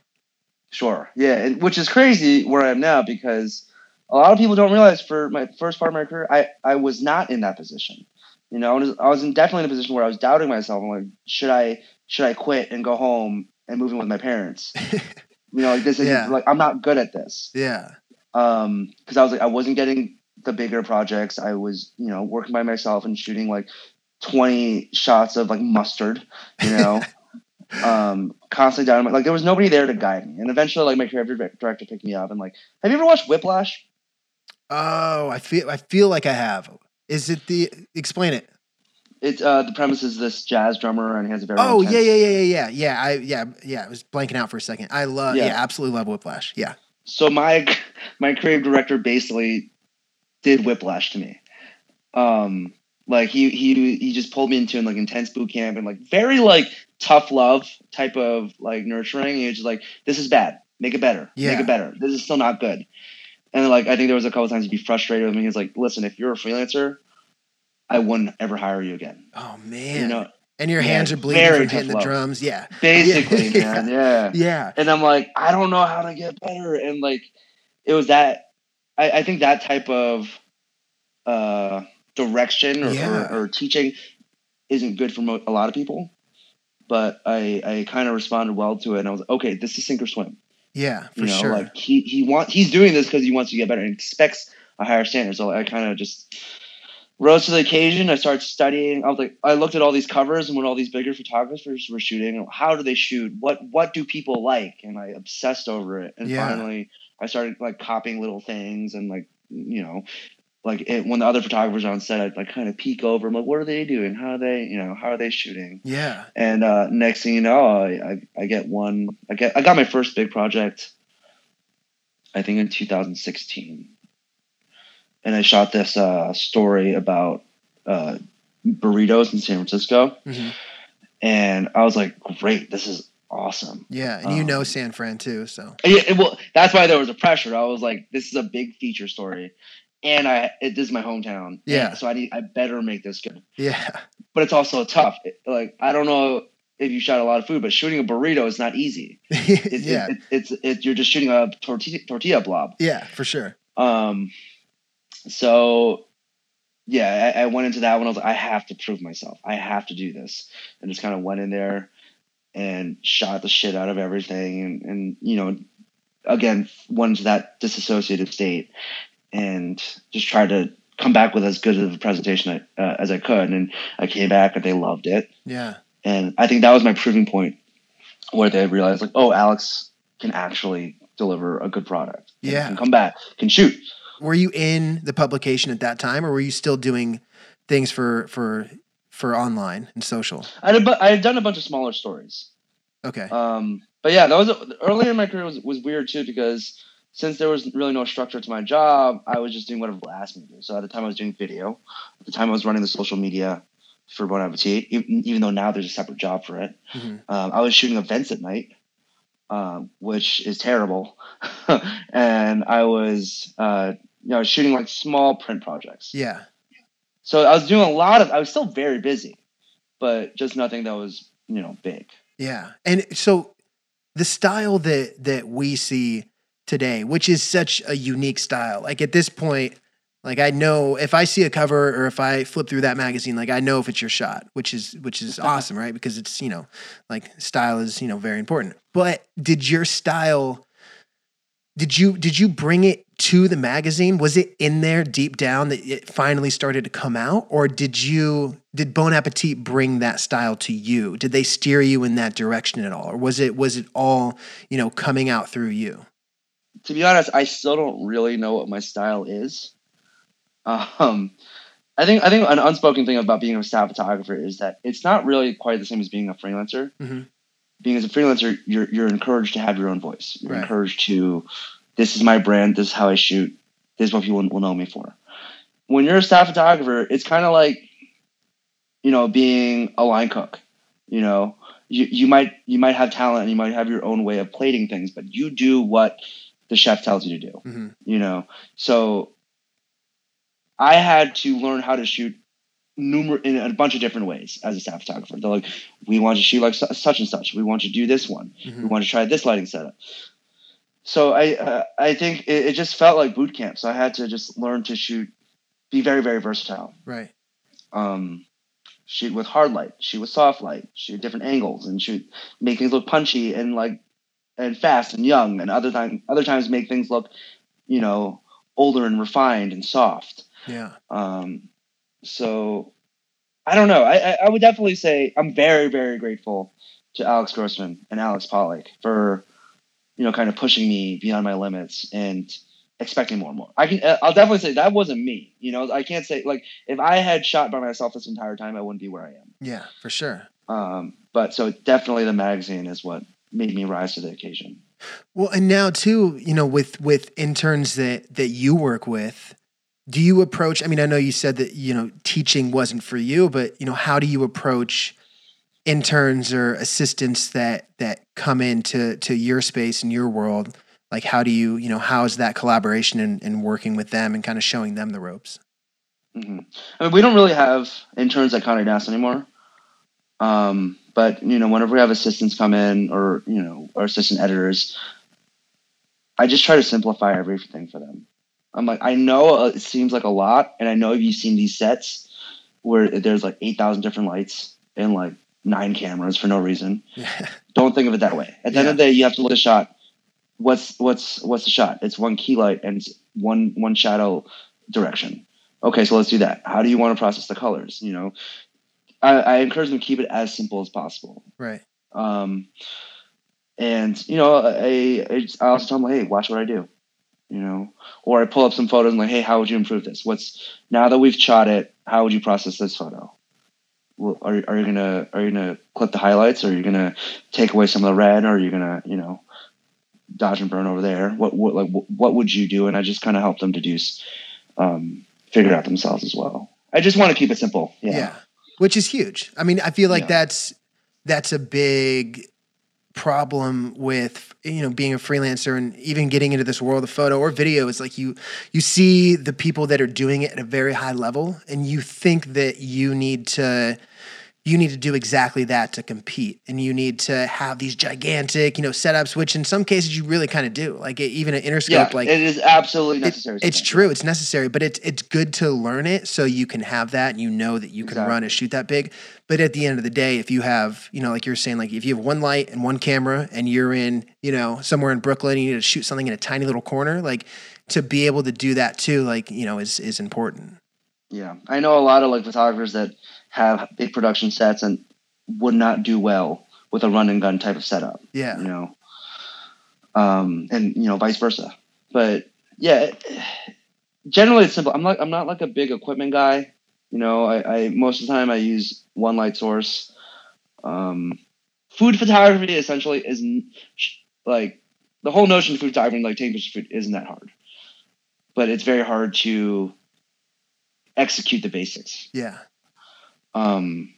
Sure. Yeah, and which is crazy where I am now because a lot of people don't realize for my first part of my career, I, I was not in that position. You know, I was, I was in definitely in a position where I was doubting myself. I'm like, should I should I quit and go home and move in with my parents? you know, like this is Yeah. like I'm not good at this. yeah Um, because I was like I wasn't getting the bigger projects. I was you know working by myself and shooting like 20 shots of like mustard. You know. um, constantly down. Like there was nobody there to guide me, and eventually, like my creative director picked me up and like, have you ever watched Whiplash? oh i feel i feel like i have is it the explain it It's uh, the premise is this jazz drummer, and he has a very oh intense- yeah yeah yeah yeah yeah yeah i yeah yeah i was blanking out for a second i love yeah. Yeah. absolutely love whiplash yeah So my my creative director basically did Whiplash to me. Um, like he he he just pulled me into an like intense boot camp and like very like tough love type of like nurturing. Was just like, "This is bad. Make it better. Yeah. Make it better. This is still not good." And like I think there was a couple times he'd be frustrated with me. He's like, "Listen, if you're a freelancer, I wouldn't ever hire you again." oh man You know, and your hands are bleeding from hitting the love. drums yeah basically, Yeah. man. Yeah. yeah and I'm like, I don't know how to get better. And like, it was that. I, I think that type of uh, direction or, Yeah. or, or teaching isn't good for mo- a lot of people. But I, I kind of responded well to it, and I was like, okay, this is sink or swim. yeah for You know, sure like he he want he's doing this because he wants to get better and expects a higher standard. So I kind of just rose to the occasion. I started studying. I was like, I looked at all these covers and what all these bigger photographers were shooting. How do they shoot? What what do people like? And I obsessed over it. And Yeah. finally, I started like copying little things and like you know. Like it, when the other photographers are on set, I'd like kind of peek over. I'm like, what are they doing? How are they, you know, how are they shooting? yeah And uh, next thing you know, I, I I get one. I get I got my first big project. I think in 2016, and I shot this uh, story about uh, burritos in San Francisco, Mhm. and I was like, "Great, this is awesome." yeah and you know Um, san fran too so yeah, well, that's why there was a pressure. I was like, "This is a big feature story," and I it, this is my hometown. Yeah. so I need I better make this good. yeah But it's also tough. It- like I don't know if you shot a lot of food, but shooting a burrito is not easy. It's, yeah it, it's it's you're just shooting a tortilla tortilla blob. yeah for sure Um, so yeah, I, I went into that one. I was like, I have to prove myself. I have to do this, and just kind of went in there and shot the shit out of everything, and and you know, again went into that disassociative state, and just tried to come back with as good of a presentation uh, as I could, and I came back and they loved it, yeah and I think that was my proving point, where they realized like, oh, Alex can actually deliver a good product. Yeah. can come back, can shoot. were you in the publication at that time or were you still doing things for for for online and social I had, bu- I had done a bunch of smaller stories. okay Um, but yeah, that was earlier in my career was, was weird too because since there was really no structure to my job, I was just doing whatever asked me to do. So at the time I was doing video. At the time I was running the social media. for Bon Appetit, even, even though now there's a separate job for it. Mhm. Um, I was shooting events at night, um, which is terrible, and I was uh, you know shooting like small print projects. Yeah. So I was doing a lot of. I was still very busy, but just nothing that was you know big. Yeah. And so the style that that we see today, which is such a unique style, like at this point, like I know if I see a cover or if I flip through that magazine, like I know if it's your shot, which is which is awesome, right? Because it's, you know, like style is, you know, very important. But did your style did you did you bring it to the magazine? Was it in there deep down that it finally started to come out? Or did you did Bon Appetit bring that style to you? Did they steer you in that direction at all? Or was it was it all, you know, coming out through you? To be honest, I still don't really know what my style is. Um, I think I think an unspoken thing about being a staff photographer is that it's not really quite the same as being a freelancer. Mhm. Being as a freelancer, you're you're encouraged to have your own voice. You're Right. encouraged to, this is my brand. This is how I shoot. This is what people will know me for. When you're a staff photographer, it's kind of like, you know, being a line cook. You know, you you might you might have talent and you might have your own way of plating things, but you do what the chef tells you to do Mhm. you know? So i had to learn how to shoot numer- in a bunch of different ways as a staff photographer. They're like we want to shoot like su- such and such. We want to do this one. We Mhm. want to try this lighting setup. So i uh, i think it, it just felt like boot camp. So i had to just learn to shoot be very very versatile. Right. um, shoot with hard light, shoot with soft light, shoot different angles, and shoot make things look punchy and like and fast and young, and other time other times make things look, you know, older and refined and soft. Yeah. Um, so I don't know. I, I I would definitely say I'm very very grateful to Alex Grossman and Alex Pollock for you know kind of pushing me beyond my limits and expecting more and more. I can I'll definitely say that wasn't me. You know, I can't say like if I had shot by myself this entire time, I wouldn't be where I am. Yeah, for sure. Um, but so definitely the magazine is what made me rise to the occasion. Well, and now too, you know, with with interns that that you work with, do you approach? I mean, I know you said that you know teaching wasn't for you, but you know, how do you approach interns or assistants that that come into to your space and your world? Like, how do you, you know, how is that collaboration and, and working with them and kind of showing them the ropes? hmm I mean, we don't really have interns at Condé Nast anymore. Um, but you know, whenever we have assistants come in, or you know, or assistant editors, I just try to simplify everything for them. I'm like, I know uh, it seems like a lot, and I know you've seen these sets where there's like eight thousand different lights and like nine cameras for no reason. Yeah. Don't think of it that way. At the end of the day, you have to look at the shot. What's what's what's the shot? It's one key light and it's one one shadow direction. Okay, so let's do that. How do you want to process the colors? You know, I, I encourage them to keep it as simple as possible. Right. Um, and you know, I, I, I also tell them, hey, watch what I do. You know, or I pull up some photos and like, hey, how would you improve this? What's now that we've shot it? How would you process this photo? Well, are are you gonna are you gonna clip the highlights? Or are you gonna take away some of the red? Or are you gonna you know dodge and burn over there? What what like what, what would you do? And I just kind of help them deduce, um, figure out themselves as well. I just want to keep it simple. Yeah. Yeah. Which is huge. I mean, I feel like Yeah. that's that's a big problem with you know being a freelancer and even getting into this world of photo or video is like you you see the people that are doing it at a very high level and you think that you need to you need to do exactly that to compete and you need to have these gigantic you know setups which in some cases you really kind of do like even an interscope Yeah, like it is absolutely it- necessary. it's true. It's necessary, but it's it's good to learn it so you can have that and you know that you can run and shoot that big. But at the end of the day, if you have, you know, like you're saying, like if you have one light and one camera and you're in, you know, somewhere in Brooklyn, and you need to shoot something in a tiny little corner, like to be able to do that too, like, you know, is is important. Yeah, I know a lot of like photographers that have big production sets and would not do well with a run and gun type of setup. Yeah. You know, um, and you know vice versa. But yeah, generally it's simple. I'm like I'm not like a big equipment guy. You know, I, I most of the time I use one light source. Um, food photography essentially is like the whole notion of food photography, like taking pictures of food, isn't that hard. But it's very hard to execute the basics. Yeah. Um,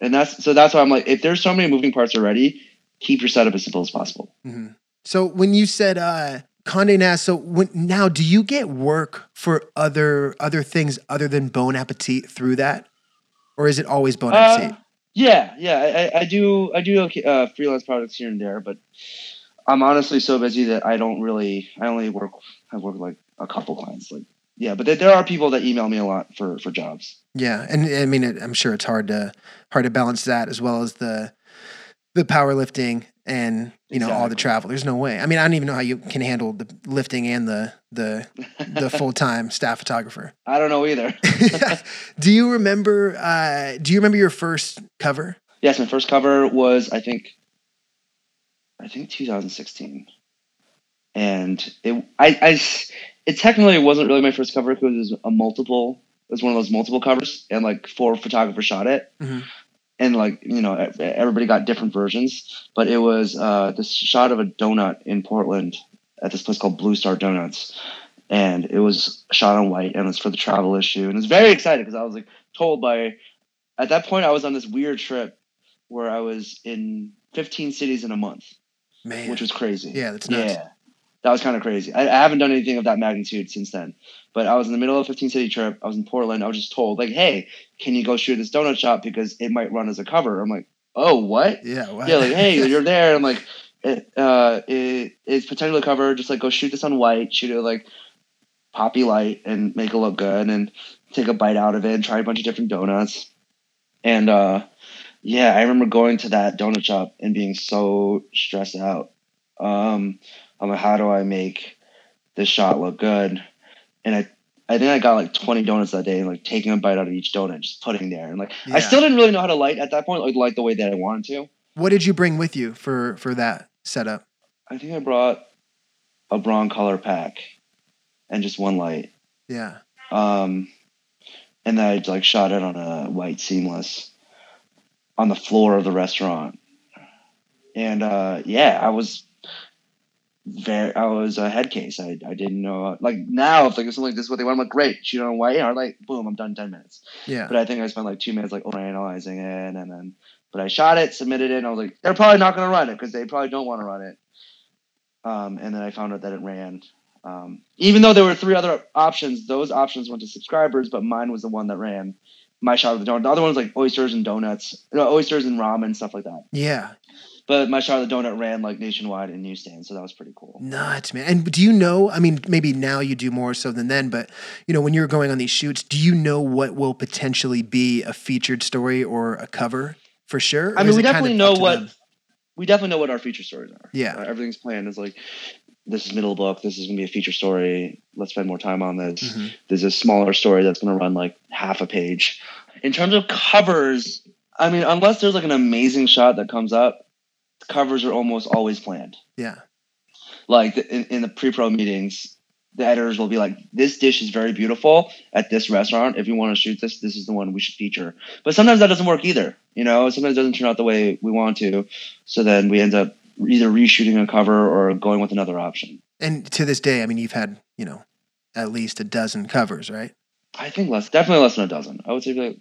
and that's so that's why I'm like, if there's so many moving parts already, keep your setup as simple as possible. Mm-hmm. So when you said uh, Condé Nast, so when, now do you get work for other other things other than Bon Appetit through that, or is it always Bon Appetit? Uh, yeah, yeah, I, I do I do uh, freelance projects here and there, but I'm honestly so busy that I don't really I only work I work like a couple clients like yeah, but there, are people that email me a lot for for jobs. Yeah, and I mean, it, I'm sure it's hard to hard to balance that as well as the the powerlifting and you know all the travel. There's no way. I mean, I don't even know how you can handle the lifting and the the the full time staff photographer. I don't know either. do you remember? Uh, do you remember your first cover? Yes, my first cover was I think I think 2016, and it I I it technically wasn't really my first cover because it was a multiple. It was one of those multiple covers, and like four photographers shot it. Mm-hmm. And like you know, everybody got different versions, but it was uh, this shot of a donut in Portland at this place called Blue Star Donuts, and it was shot on white, and it was for the travel issue, and I was very excited because I was like told by, at that point I was on this weird trip where I was in 15 cities in a month, Man. which was crazy. Yeah, that's nuts. Yeah, that was kind of crazy. I, I, haven't done anything of that magnitude since then. But I was in the middle of a 15 city trip. I was in Portland. I was just told, like, hey, can you go shoot this donut shop because it might run as a cover? I'm like, oh, what? Yeah, what? Yeah, like, hey, you're there. I'm like, it, uh, it, it's potentially a cover. Just like go shoot this on white, shoot it like poppy light, and make it look good, and take a bite out of it, and try a bunch of different donuts. And uh, yeah, I remember going to that donut shop and being so stressed out. Um, I'm like, how do I make this shot look good? And I, I think I got like 20 donuts that day and like taking a bite out of each donut, just putting there. And like, yeah. I still didn't really know how to light at that point, like light the way that I wanted to. What did you bring with you for, for that setup? I think I brought a Broncolor pack and just one light. Yeah. Um, and then I like shot it on a white seamless on the floor of the restaurant. And uh, yeah, I was very I was a head case. I, I didn't know like now if like something like this is what they want, I'm like great, shoot on white, or like boom, I'm done ten minutes. Yeah. But I think I spent like two minutes like overanalyzing it and then but I shot it, submitted it, and I was like, they're probably not gonna run it because they probably don't want to run it. Um, and then I found out that it ran. Um, even though there were three other options, those options went to subscribers, but mine was the one that ran. My shot of the donut. The other one was like oysters and donuts, you know, oysters and ramen stuff like that. Yeah. But my Charlotte Donut ran like nationwide in newsstands, so that was pretty cool. Nuts, man. And do you know? I mean, maybe now you do more so than then, but you know, when you're going on these shoots, do you know what will potentially be a featured story or a cover for sure? I mean, we definitely kind of know what them? we definitely know what our feature stories are. Yeah, uh, everything's planned. It's like this is middle book. This is gonna be a feature story. Let's spend more time on this. Mm-hmm. There's a smaller story that's gonna run like half a page. In terms of covers, I mean, unless there's like an amazing shot that comes up, covers are almost always planned. Yeah. Like in, in the pre-pro meetings, the editors will be like, "This dish is very beautiful at this restaurant. If you want to shoot this, this is the one we should feature." But sometimes that doesn't work either. You know, sometimes it doesn't turn out the way we want to. So then we end up either reshooting a cover or going with another option. And to this day, I mean, you've had you know at least a dozen covers, right? I think less, definitely less than a dozen. I would say like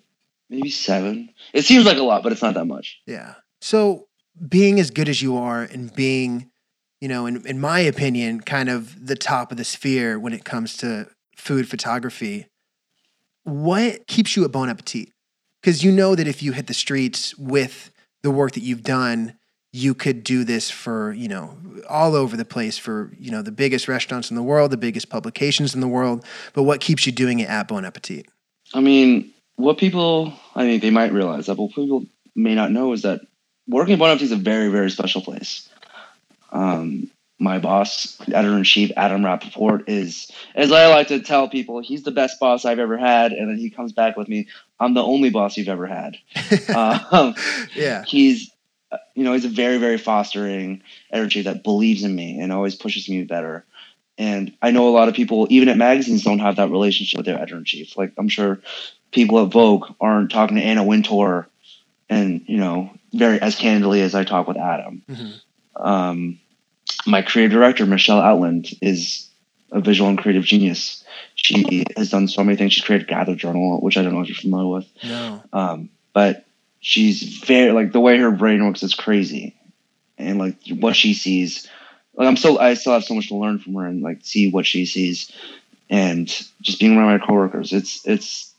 maybe seven. It seems like a lot, but it's not that much. Yeah. So being as good as you are and being, you know, in, in my opinion, kind of the top of the sphere when it comes to food photography, what keeps you at Bon Appetit? Because you know that if you hit the streets with the work that you've done, you could do this for, you know, all over the place for, you know, the biggest restaurants in the world, the biggest publications in the world. But what keeps you doing it at Bon Appetit? I mean, what people, I mean, they might realize that, but people may not know is that working at Bon Appetit is a very, very special place. Um, my boss, editor in chief Adam Rapoport, is, as I like to tell people, he's the best boss I've ever had. And then he comes back with me, I'm the only boss you've ever had. um, yeah. He's, you know, he's a very, very fostering editor in chief that believes in me and always pushes me better. And I know a lot of people, even at magazines, don't have that relationship with their editor in chief. Like, I'm sure people at Vogue aren't talking to Anna Wintour and, you know, very as candidly as I talk with Adam. Mm-hmm. Um, my creative director, Michele Outland, is a visual and creative genius. she has done so many things. She's created Gather Journal, which I don't know if you're familiar with. No. Um, but she's very like the way her brain works is crazy, and like what she sees. Like I'm still, I still have so much to learn from her and like see what she sees, and just being around my coworkers. It's it's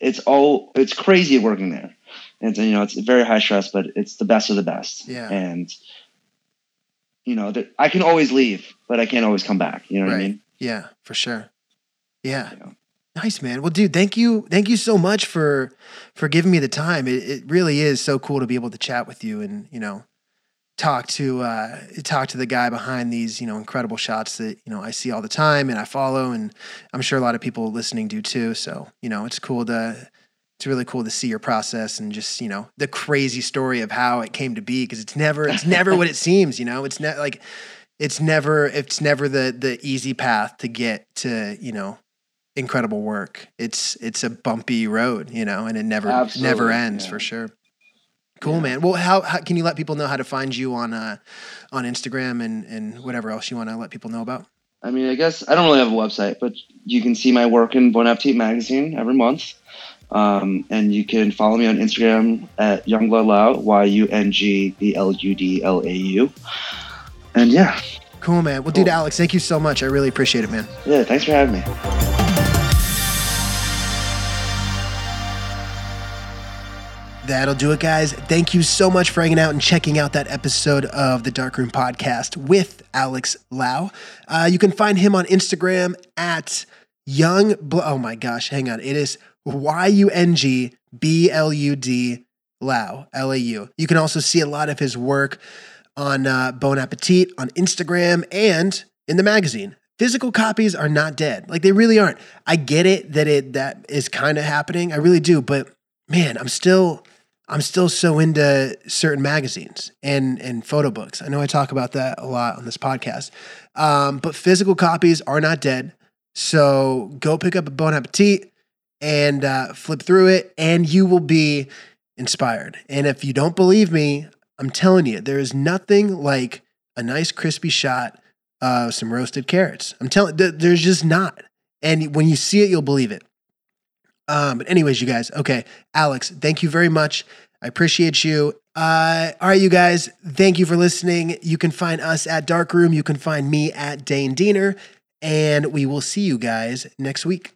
it's all it's crazy working there. And you know it's very high stress, but it's the best of the best. Yeah. And you know that I can always leave, but I can't always come back. You know what I mean? Yeah, for sure. Yeah. Yeah. Nice, man. Well, dude, thank you. Thank you so much for for giving me the time. It, it really is so cool to be able to chat with you and, you know, talk to uh talk to the guy behind these, you know, incredible shots that, you know, I see all the time and I follow and I'm sure a lot of people listening do too. So, you know, it's cool to it's really cool to see your process and just, you know, the crazy story of how it came to be because it's never it's never what it seems, you know. It's not like it's never it's never the the easy path to get to you know incredible work it's it's a bumpy road you know and it never never ends yeah. for sure cool Yeah. man well how, how can you let people know how to find you on uh on instagram and and whatever else you want to let people know about I mean, I guess I don't really have a website, but you can see my work in Bon Appetit magazine every month. Um, and you can follow me on Instagram at Yungblud Lau, Y U N G B L U D L A U. And yeah, cool man well dude alex thank you so much i really appreciate it man yeah, thanks for having me. That'll do it, guys. Thank you so much for hanging out and checking out that episode of the Darkroom Podcast with Alex Lau. Uh, you can find him on Instagram at Young. Bl- oh my gosh, hang on. It is Y U N G B L U D Lau, L A U. You can also see a lot of his work on uh, Bon Appetit on Instagram and in the magazine. Physical copies are not dead. Like they really aren't. I get it that it that is kind of happening. I really do, but man, I'm still I'm still so into certain magazines and and photo books. I know I talk about that a lot on this podcast. Um, but physical copies are not dead. So go pick up a Bon Appetit and uh, flip through it, and you will be inspired. And if you don't believe me, I'm telling you, there is nothing like a nice crispy shot of some roasted carrots. I'm telling, th- there's just not. And when you see it, you'll believe it. Um, but anyways, you guys, okay, Alex, thank you very much. I appreciate you. Uh, all right, you guys, thank you for listening. You can find us at Dark Room. You can find me at Dane Diener, and we will see you guys next week.